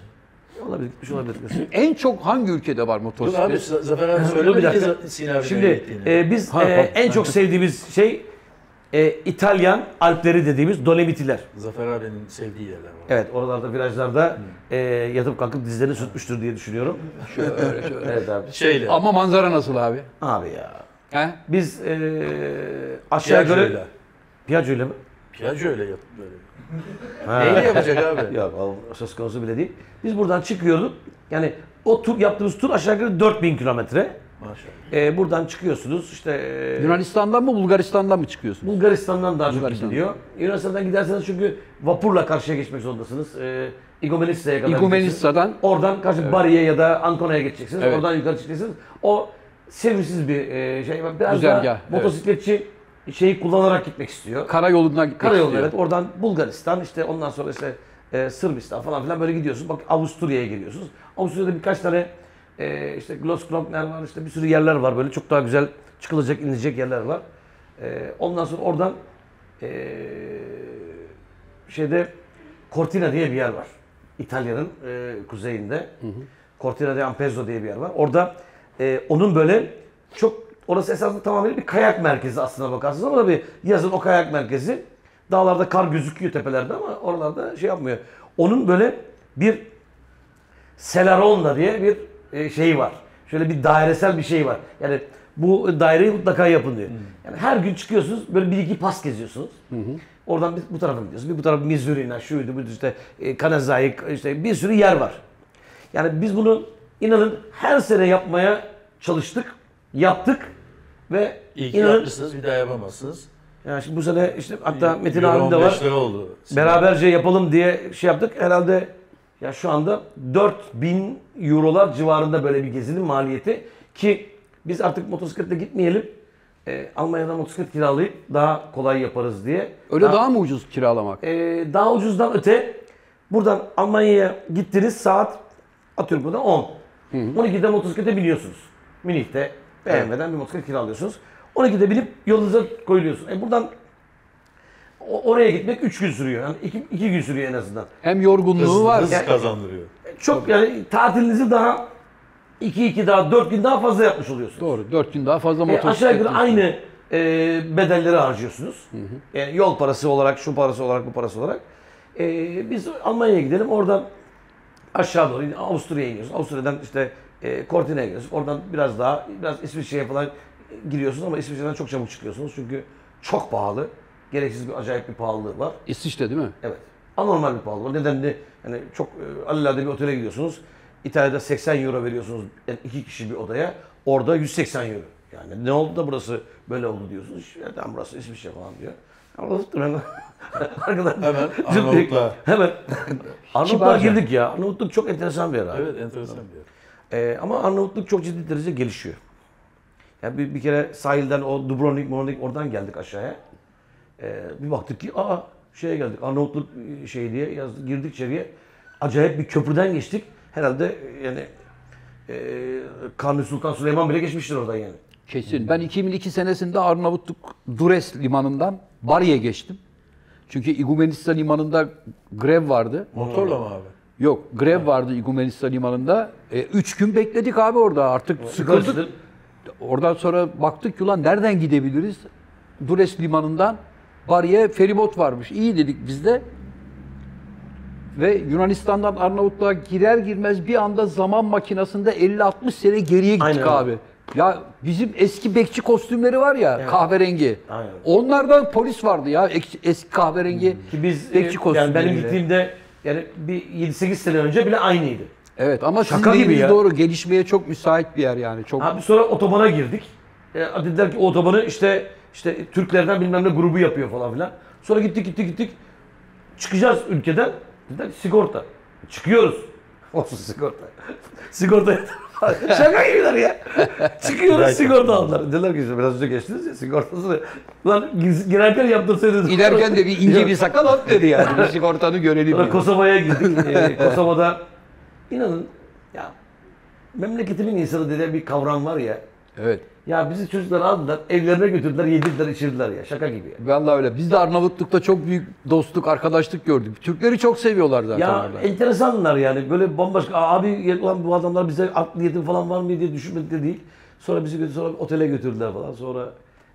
Olabilir, gitmiş olabilir. En çok hangi ülkede var Dur motosiklet? abi Z- Zafer abi Dur bir söylemedi ki Sinan abi Şimdi e, biz Ha, e, en çok sevdiğimiz şey e, İtalyan Alpleri dediğimiz Dolomitiler. Zafer abinin sevdiği yerler var. Evet oralarda virajlarda e, yatıp kalkıp dizlerini sürtmüştür diye düşünüyorum. Şöyle şöyle. Evet abi. Şeyle, Ama manzara nasıl abi? Abi ya. He? Biz e, aşağı yukarı... Piaggio'yla. Piaggio ile mi? Piaggio'yla yap böyle. Ha. Neyle yapacak abi? Yok o söz konusu bile değil. Biz buradan çıkıyorduk. Yani o tur yaptığımız tur aşağı yukarı 4000 kilometre. Maşallah. Ee, buradan çıkıyorsunuz işte e, Yunanistan'dan mı Bulgaristan'dan mı çıkıyorsunuz? Bulgaristan'dan daha çok Bulgaristan. gidiliyor. Yunanistan'dan giderseniz çünkü vapurla karşıya geçmek zorundasınız. Ee, Igoumenitsa'ya kadar gideceksiniz. Oradan karşı Bari'ye ya da Ankona'ya geçeceksiniz. Evet. Oradan yukarı çıkacaksınız. O sevimsiz bir e, şey. Biraz Güzergah, daha evet. motosikletçi şeyi kullanarak gitmek istiyor. Karayolundan gitmek Karayolu istiyor. evet. Oradan Bulgaristan işte ondan sonra işte e, Sırbistan falan filan böyle gidiyorsunuz. Bak Avusturya'ya geliyorsunuz. Avusturya'da birkaç tane e, işte Gloskronkner var işte bir sürü yerler var böyle çok daha güzel çıkılacak inilecek yerler var. E, ondan sonra oradan e, şeyde Cortina diye bir yer var. İtalya'nın e, kuzeyinde. Cortina de Ampezzo diye bir yer var. Orada e, onun böyle çok orası esasında tamamen bir kayak merkezi aslına bakarsınız ama tabii yazın o kayak merkezi dağlarda kar gözüküyor tepelerde ama oralarda şey yapmıyor. Onun böyle bir Selaronda diye bir e, şey var. Şöyle bir dairesel bir şey var. Yani bu daireyi mutlaka yapın diyor. Yani her gün çıkıyorsunuz böyle bir iki pas geziyorsunuz. Oradan bir, bu tarafa gidiyorsunuz. Bir bu taraf Missouri'ne, şuydu, buydu işte e, Kanazai, işte bir sürü yer var. Yani biz bunu inanın her sene yapmaya çalıştık, yaptık ve İyi ki inanın yapmışsınız bir daha yapamazsınız. yani şimdi bu sene işte hatta Metin Euro abim de 15 var. lira oldu. Beraberce yapalım diye şey yaptık. Herhalde ya şu anda 4000 eurolar civarında böyle bir gezinin maliyeti ki biz artık motosikletle gitmeyelim. Ee, Almanya'dan motosiklet kiralayıp daha kolay yaparız diye. Öyle daha mı ucuz kiralamak? Ee, daha ucuzdan öte buradan Almanya'ya gittiniz saat atıyorum buradan 10. 12'de motosiklete biniyorsunuz. Münih'te BMW'den bir motosiklet kiralıyorsunuz. 12'de binip yolunuza koyuluyorsunuz. E buradan O- oraya gitmek 3 gün sürüyor. Yani 2 iki gün sürüyor en azından. Hem yorgunluğu Hız, var. hız Yani- kazandırıyor. Çok yani tatilinizi daha 2-2 daha 4 gün daha fazla yapmış oluyorsunuz. Doğru. 4 gün daha fazla E, motosiklet. aşağı yukarı aynı e, bedelleri harcıyorsunuz. Yani yol parası olarak, şu parası olarak, bu parası olarak. E, biz Almanya'ya gidelim. Oradan aşağı doğru Avusturya'ya iniyoruz. Avusturya'dan işte e, Cortina'ya gidiyoruz. Oradan biraz daha biraz İsviçre'ye falan giriyorsunuz ama İsviçre'den çok çabuk çıkıyorsunuz. Çünkü çok pahalı. Gereksiz bir acayip bir pahalılığı var. İsviçre değil mi? Evet. Anormal bir pahalı var. Nedenli yani çok e, alelade bir otele gidiyorsunuz. İtalya'da 80 euro veriyorsunuz yani iki kişi bir odaya. Orada 180 euro. Yani ne oldu da burası böyle oldu diyorsunuz. İşte, tamam burası İsviçre falan diyor. Anlattım ben. Arkadan Hemen Arnavutluğa. Hemen. Arnavutluğa girdik ya. Arnavutluk çok enteresan bir yer abi. Evet enteresan bir yer. Ee, ama Arnavutluk çok ciddi derecede gelişiyor. Yani bir, bir kere sahilden o Dubrovnik, Dubrovnik oradan geldik aşağıya. Ee, bir baktık ki aa şeye geldik Arnavutluk şey diye yazdık, girdik içeriye. Acayip bir köprüden geçtik. Herhalde e, yani e, Kanuni Sultan Süleyman bile geçmiştir oradan yani. Kesin. Ben 2002 senesinde Arnavutluk Dures limanından Bari'ye geçtim. Çünkü İgumenistan limanında grev vardı. Motorla mı abi? Yok, grev vardı İgumenistan limanında. E, üç gün bekledik abi orada. Artık sıkıldık. Oradan sonra baktık ki ulan nereden gidebiliriz? Dures limanından Bari'ye feribot varmış. İyi dedik biz de. Ve Yunanistan'dan Arnavutluğa girer girmez bir anda zaman makinesinde 50-60 sene geriye gittik Aynen. abi. Ya bizim eski bekçi kostümleri var ya kahverengi. Aynen. Onlardan polis vardı ya eski, kahverengi Ki biz bekçi e, yani benim gittiğimde yani bir 7-8 sene önce bile aynıydı. Evet ama Şaka sizin gibi ya. doğru gelişmeye çok müsait bir yer yani. Çok Abi sonra otobana girdik. E, dediler ki o otobanı işte işte Türklerden bilmem ne grubu yapıyor falan filan. Sonra gittik gittik gittik. Çıkacağız ülkeden. Dediler ki sigorta. Çıkıyoruz. Olsun sigorta. sigorta. Şaka gibiler ya. Çıkıyoruz sigorta aldılar. Dediler ki işte biraz önce geçtiniz ya sigortası. Lan gir- girerken yaptırsaydınız. Giderken de bir ince bir sakal at dedi yani. Bir sigortanı görelim. Kosova'ya girdik. Ee, Kosova'da inanın ya memleketimin insanı dediği bir kavram var ya. Evet. Ya bizi çocuklar aldılar, evlerine götürdüler, yedirdiler, içirdiler ya. Şaka gibi ya. Vallahi öyle. Biz de Arnavutluk'ta çok büyük dostluk, arkadaşlık gördük. Türkleri çok seviyorlar zaten Ya orada. enteresanlar yani. Böyle bambaşka abi ulan bu adamlar bize aklı yetim falan var mı diye düşünmedik de değil. Sonra bizi götür, sonra otele götürdüler falan. Sonra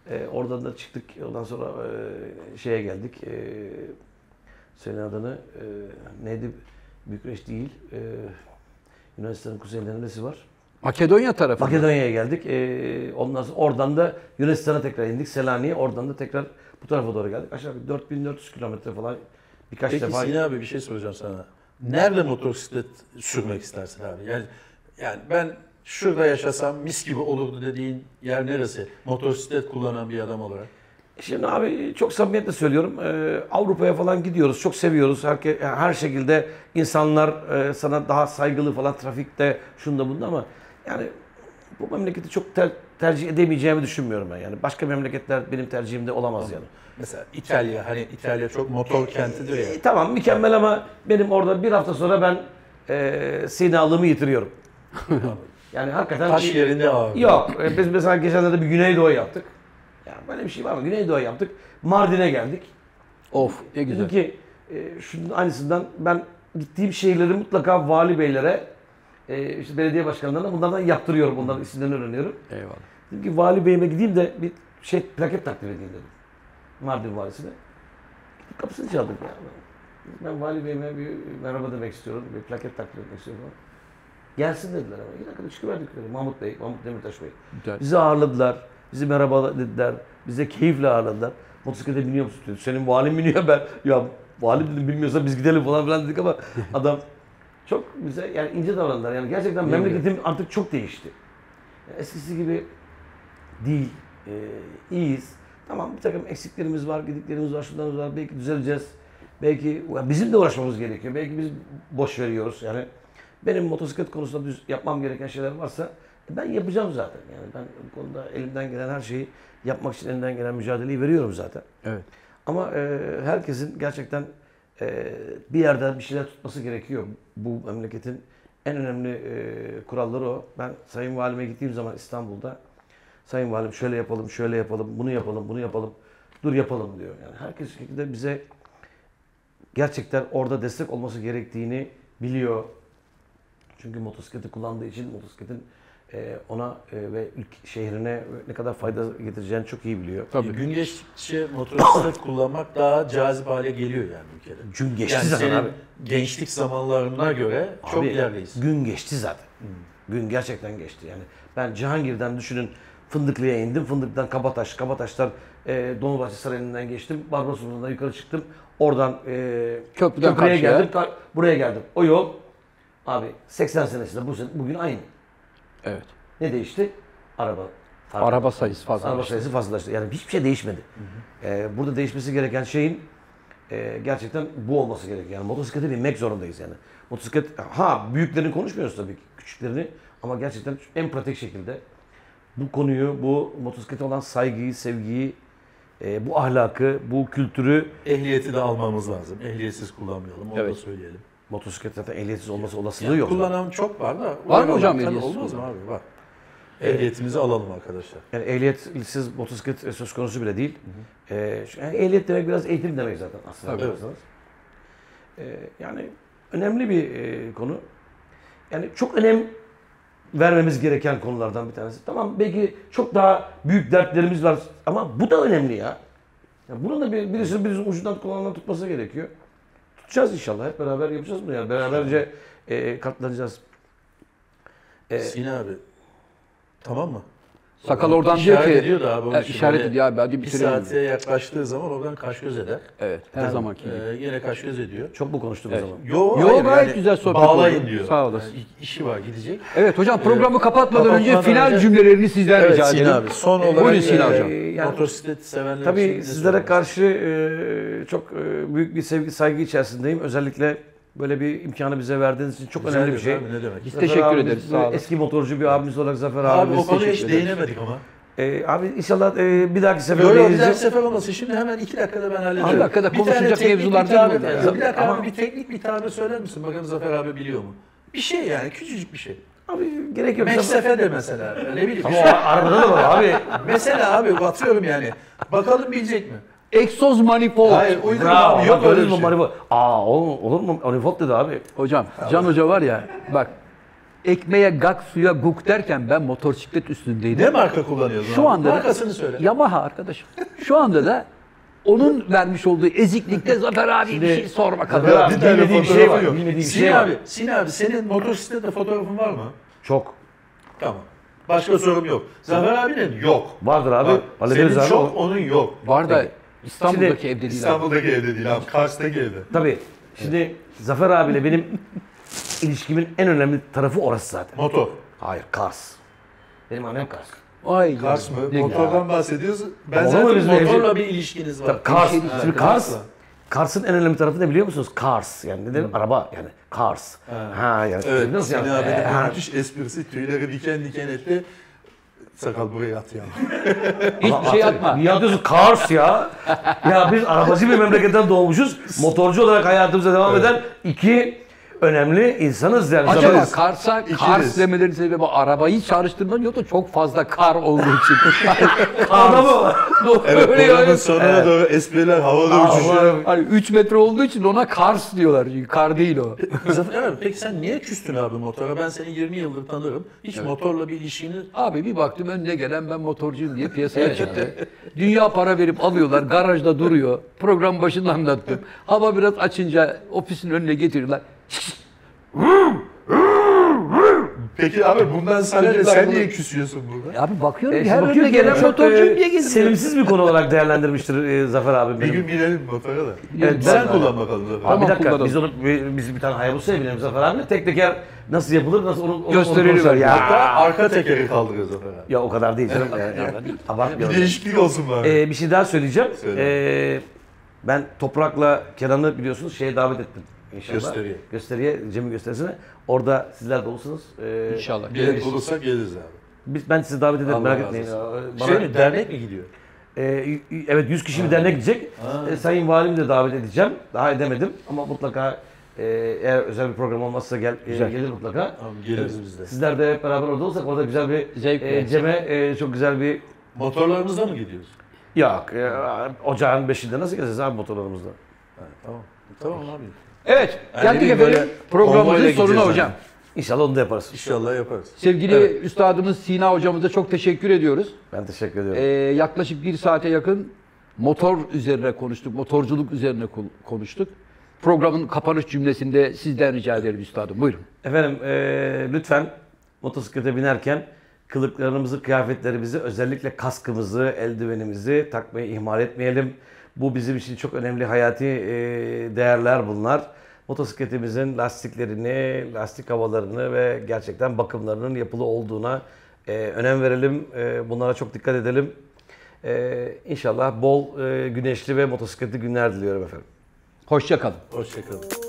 e, oradan da çıktık. Ondan sonra e, şeye geldik. E, senin adını e, neydi? Bükreş değil. E, Yunanistan'ın kuzeyinde neresi var? Makedonya tarafı. Makedonya'ya geldik. Ee, ondan sonra oradan da Yunanistan'a tekrar indik. Selanik'e. Oradan da tekrar bu tarafa doğru geldik. Aşağı yukarı 4400 kilometre falan birkaç Peki defa. Sinan abi bir şey soracağım sana. Nerede motosiklet sürmek istersin abi? Yani yani ben şurada yaşasam mis gibi olurdu dediğin yer neresi? Motosiklet kullanan bir adam olarak. Şimdi abi çok samimiyetle söylüyorum. Ee, Avrupa'ya falan gidiyoruz. Çok seviyoruz. Her, her şekilde insanlar e, sana daha saygılı falan trafikte şunda bunda ama yani bu memleketi çok ter- tercih edemeyeceğimi düşünmüyorum ben. Yani başka memleketler benim tercihimde olamaz yani. Mesela İtalya hani İtalya çok motor kentidir ya. E, tamam mükemmel ama benim orada bir hafta sonra ben e, sinalığımı yitiriyorum. yani hakikaten Taş bir- yerinde ağır. Yok. e, Biz mesela geçenlerde bir Güneydoğu yaptık. Yani böyle bir şey var mı? Güneydoğu yaptık. Mardin'e geldik. Of ne güzel. Dedim ki e, şunun aynısından ben gittiğim şehirleri mutlaka vali beylere, e, işte belediye başkanlarına bunlardan yaptırıyorum. Bunların isimlerini öğreniyorum. Eyvallah. Dedim ki vali beyime gideyim de bir şey plaket takdim edeyim dedim. Mardin valisine. Gittik kapısını çaldık ya. Ben vali beyime bir merhaba demek istiyorum. Bir plaket takdim etmek istiyorum. Gelsin dediler ama. İki dakikada çıkıverdik dedi. Mahmut Bey, Mahmut Demirtaş Bey. Güzel. Bizi ağırladılar. Bizi merhaba dediler. Bize keyifle ağırladılar. Motosiklete biniyor musun dedi. Senin valin biniyor ben. Ya valim dedim bilmiyorsa biz gidelim falan filan dedik ama adam çok bize yani ince davrandılar. Yani gerçekten memleketim artık çok değişti. Yani eskisi gibi değil. Ee, iyiyiz. Tamam bir takım eksiklerimiz var, gidiklerimiz var, şunlarımız var. Belki düzeleceğiz. Belki yani bizim de uğraşmamız gerekiyor. Belki biz boş veriyoruz. Yani benim motosiklet konusunda düz yapmam gereken şeyler varsa ben yapacağım zaten. Yani ben bu konuda elimden gelen her şeyi yapmak için elimden gelen mücadeleyi veriyorum zaten. Evet. Ama e, herkesin gerçekten e, bir yerden bir şeyler tutması gerekiyor. Bu memleketin en önemli e, kuralları o. Ben Sayın Valime gittiğim zaman İstanbul'da Sayın Valim şöyle yapalım, şöyle yapalım, bunu yapalım, bunu yapalım. dur yapalım diyor. Yani herkes de bize gerçekten orada destek olması gerektiğini biliyor. Çünkü motosikleti kullandığı için motosikletin ona e, ve şehrine ne kadar fayda getireceğini çok iyi biliyor. Tabii. Gün geçtikçe motosiklet kullanmak daha cazip hale geliyor yani ülkede. Gün geçti Yani zaten abi. gençlik zamanlarına göre çok Abi, ilerideyiz. Gün geçti zaten. Gün gerçekten geçti. Yani ben Cihangir'den düşünün Fındıklı'ya indim. Fındık'tan Kabataş, Kabataş'tan e, Dolmabahçe Sarayı'ndan geçtim. Barbaros'undan yukarı çıktım. Oradan e, Köprüden köprüye geldim. ka- buraya geldim. O yol abi 80 senesinde bu sene, bugün aynı. Evet. Ne değişti? Araba. farklı. Araba sayısı fazla. Araba sayısı fazlalaştı. Yani hiçbir şey değişmedi. Ee, burada değişmesi gereken şeyin e, gerçekten bu olması gerekiyor. Yani motosiklete binmek zorundayız yani. Motosiklet, ha büyüklerini konuşmuyoruz tabii ki, küçüklerini ama gerçekten en pratik şekilde bu konuyu, bu motosiklete olan saygıyı, sevgiyi, e, bu ahlakı, bu kültürü Ehliyeti de almamız lazım. Ehliyetsiz kullanmayalım. Onu da Evet. söyleyelim. Motosiklet zaten ehliyetsiz olması olasılığı Yani yok. kullanan çok var da. Var mı hocam ehliyetsiz Olmaz mı abi? Var. Ehliyetimizi alalım arkadaşlar. Yani ehliyetsiz motosiklet söz konusu bile değil. Ee, şu- yani ehliyet demek biraz eğitim demek zaten aslında. Tabii. Ee, yani önemli bir e, konu. Yani çok önem vermemiz gereken konulardan bir tanesi. Tamam belki çok daha büyük dertlerimiz var ama bu da önemli ya. ya bunun da bir, birisinin birisinin ucundan kulağından tutması gerekiyor. Tutacağız inşallah. Hep beraber yapacağız bunu yani. Beraberce e, katlanacağız. Ee, Sina abi. Tamam mı? Sakal oradan diyor İşaret ki ediyor da abi. E, işaret ediyor abi hadi Bir saate yaklaştığı zaman oradan kaş göz eder. Evet her zamanki gibi. Ee, yine kaş göz ediyor. çok mu konuştuk o zaman? Yo, Yo, hayır, gayet yani güzel sohbet Bağlayın oldu. diyor. Sağ olasın. Yani işi var gidecek. Evet hocam programı kapatmadan önce kapatmadan final önce- cümlelerini sizden Evet rica edelim. abi. Son E, olarak buyurun Sina e, hocam. yani- motosiklet sevenler Tabii sizlere karşı e, çok e, büyük bir sevgi saygı içerisindeyim. Özellikle böyle bir imkanı bize verdiğiniz için çok Rica önemli bir şey. abi, ne demek. Biz Zafer teşekkür abimiz, ederiz. böyle Sağ olun. Eski motorcu bir abimiz olarak Zafer Abi abimiz. o konuya hiç değinemedik ama. E, abi inşallah e, bir dahaki sefer Yok yok bir dahaki sefer olmasın. Şimdi hemen iki dakikada ben hallederim. İki dakikada Bir konuşacak mevzular bir değil. Ya Bir dakika Ama- abi bir teknik bir tabir söyler misin? Bakalım Zafer abi biliyor mu? Bir şey yani küçücük bir şey. Abi gerek yok. Meksefe de mesela. Ne bileyim. Ama arabada da var abi. mesela abi batıyorum yani. Bakalım bilecek mi? Egzoz manifold. Hayır uydurma Bravo. abi. Yok öyle bir mu şey. manifold? Aa olur, olur mu? Manifold dedi abi. Hocam Can Hoca var ya bak ekmeğe gak suya guk derken ben motosiklet üstündeydim. Ne marka kullanıyorsun Şu abi? anda da- Markasını söyle. Yamaha arkadaşım. Şu anda da onun vermiş olduğu eziklikte Zafer abi bir şey sor bakalım. Zafer abi, Bir tane bir şey fotoğrafı var. yok. Bilmediği bir Sin şey var. abi, Sin abi senin motosikletle fotoğrafın var mı? Çok. Tamam. Başka sorum yok. Zafer abinin yok. Vardır abi. Bak, Hallederiz senin abi. çok, onun yok. Var da İstanbul'daki evde değil abi. İstanbul'daki evde değil abi. Kars'taki evde. Tabii. Şimdi Zafer abiyle benim ilişkimin en önemli tarafı orası zaten. Motor. Hayır, Kars. Benim annem Kars. Ay Kars mı? ne- Motordan bahsediyoruz. Ben Olur zaten motorla evci- bir ilişkiniz var. Tabii Kars. şey değil Şimdi zaten. Kars. Kars'ın en önemli tarafı ne biliyor musunuz? Kars. Yani ne demek? Araba yani. Kars. Ha, yani. Evet. Nasıl Seni yani? abinin Ee, ha. müthiş esprisi tüyleri diken diken etti. Sakal buraya at ya. Hiçbir şey atma. Niye atıyorsun? Kars ya. ya biz arabacı bir memleketten doğmuşuz. Motorcu olarak hayatımıza devam eden iki önemli insanız yani. Acaba Zafer- Kars'a İkiniz. Kars demelerinin sebebi arabayı çağrıştırmak yok da çok fazla kar olduğu için. Adamı. Evet Öyle programın yani. sonuna doğru espriler havada uçuşuyor. Hani 3 metre olduğu için ona Kars diyorlar. Çünkü kar değil o. Zafer abi peki sen niye küstün abi motora? Ben seni 20 yıldır tanırım. Hiç motorla bir ilişkini Abi bir baktım önüne gelen ben motorcuyum diye piyasaya çıktı. Dünya para verip alıyorlar. Garajda duruyor. Program başında anlattım. Hava biraz açınca ofisin önüne getiriyorlar. Peki abi bundan sana ne? Sen niye küsüyorsun burada? Ya abi bakıyorum E, ki her bakıyor önüne ki gelen çok, motorcuyum e, diye geziyor. Sevimsiz bir konu olarak değerlendirmiştir e, Zafer abi Bir benim. gün binelim motora da. Evet, sen ben- kullan bakalım Zafer. Abi Tamam, bir dakika kullanalım. biz onu bi- biz bir tane Hayabusa'ya binelim Zafer abi. Tek teker nasıl yapılır nasıl onu, onu Gösterelim. onu konuşalım. Hatta Ya. arka tekeri kaldırıyor Zafer abi. ya o kadar değil canım. Yani, Bir değişiklik olsun bari. Ee, bir şey daha söyleyeceğim. Söyle. Ee, ben Toprak'la Kenan'ı biliyorsunuz şeye davet ettim. İnşallah. Gösteriye. Gösteriye, Cem'in gösterisine. Orada sizler de olursunuz. Ee, İnşallah. Bilet bulursak geliriz abi. Biz, ben sizi davet ederim Allah merak etmeyin. Bana, Şey mi, dernek mi gidiyor? Ee, evet 100 kişi bir dernek gidecek. Ee, Sayın Valimi de davet edeceğim. Daha edemedim ama mutlaka e, eğer özel bir program olmazsa gel e, gelir mutlaka. Tamam geliriz biz de. Sizler de hep beraber orada olsak orada güzel bir Zevkle. e, Cem'e e, çok güzel bir Motorlarımızda mı gidiyoruz? Yok. E, ocağın beşinde nasıl gezeceğiz abi motorlarımızla? Tamam. Tamam abi. Evet, Yani geldik efendim böyle programımızın sonuna hocam. İnşallah onu da yaparız. İnşallah yaparız. Sevgili üstadımız Sina hocamıza çok teşekkür ediyoruz. Ben teşekkür ediyorum. Ee, yaklaşık bir saate yakın motor üzerine konuştuk, motorculuk üzerine ko- konuştuk. Programın kapanış cümlesinde sizden rica ederim üstadım. Buyurun. Efendim eee, lütfen motosiklete binerken kılıklarımızı, kıyafetlerimizi, özellikle kaskımızı, eldivenimizi takmayı ihmal etmeyelim. Bu bizim için çok önemli hayati eee, değerler bunlar. Motosikletimizin lastiklerini, lastik havalarını ve gerçekten bakımlarının yapılı olduğuna eee, önem verelim. Eee, bunlara çok dikkat edelim. Eee inşallah bol eee, güneşli ve motosikletli günler diliyorum efendim. Hoşça kalın. Hoşçakalın.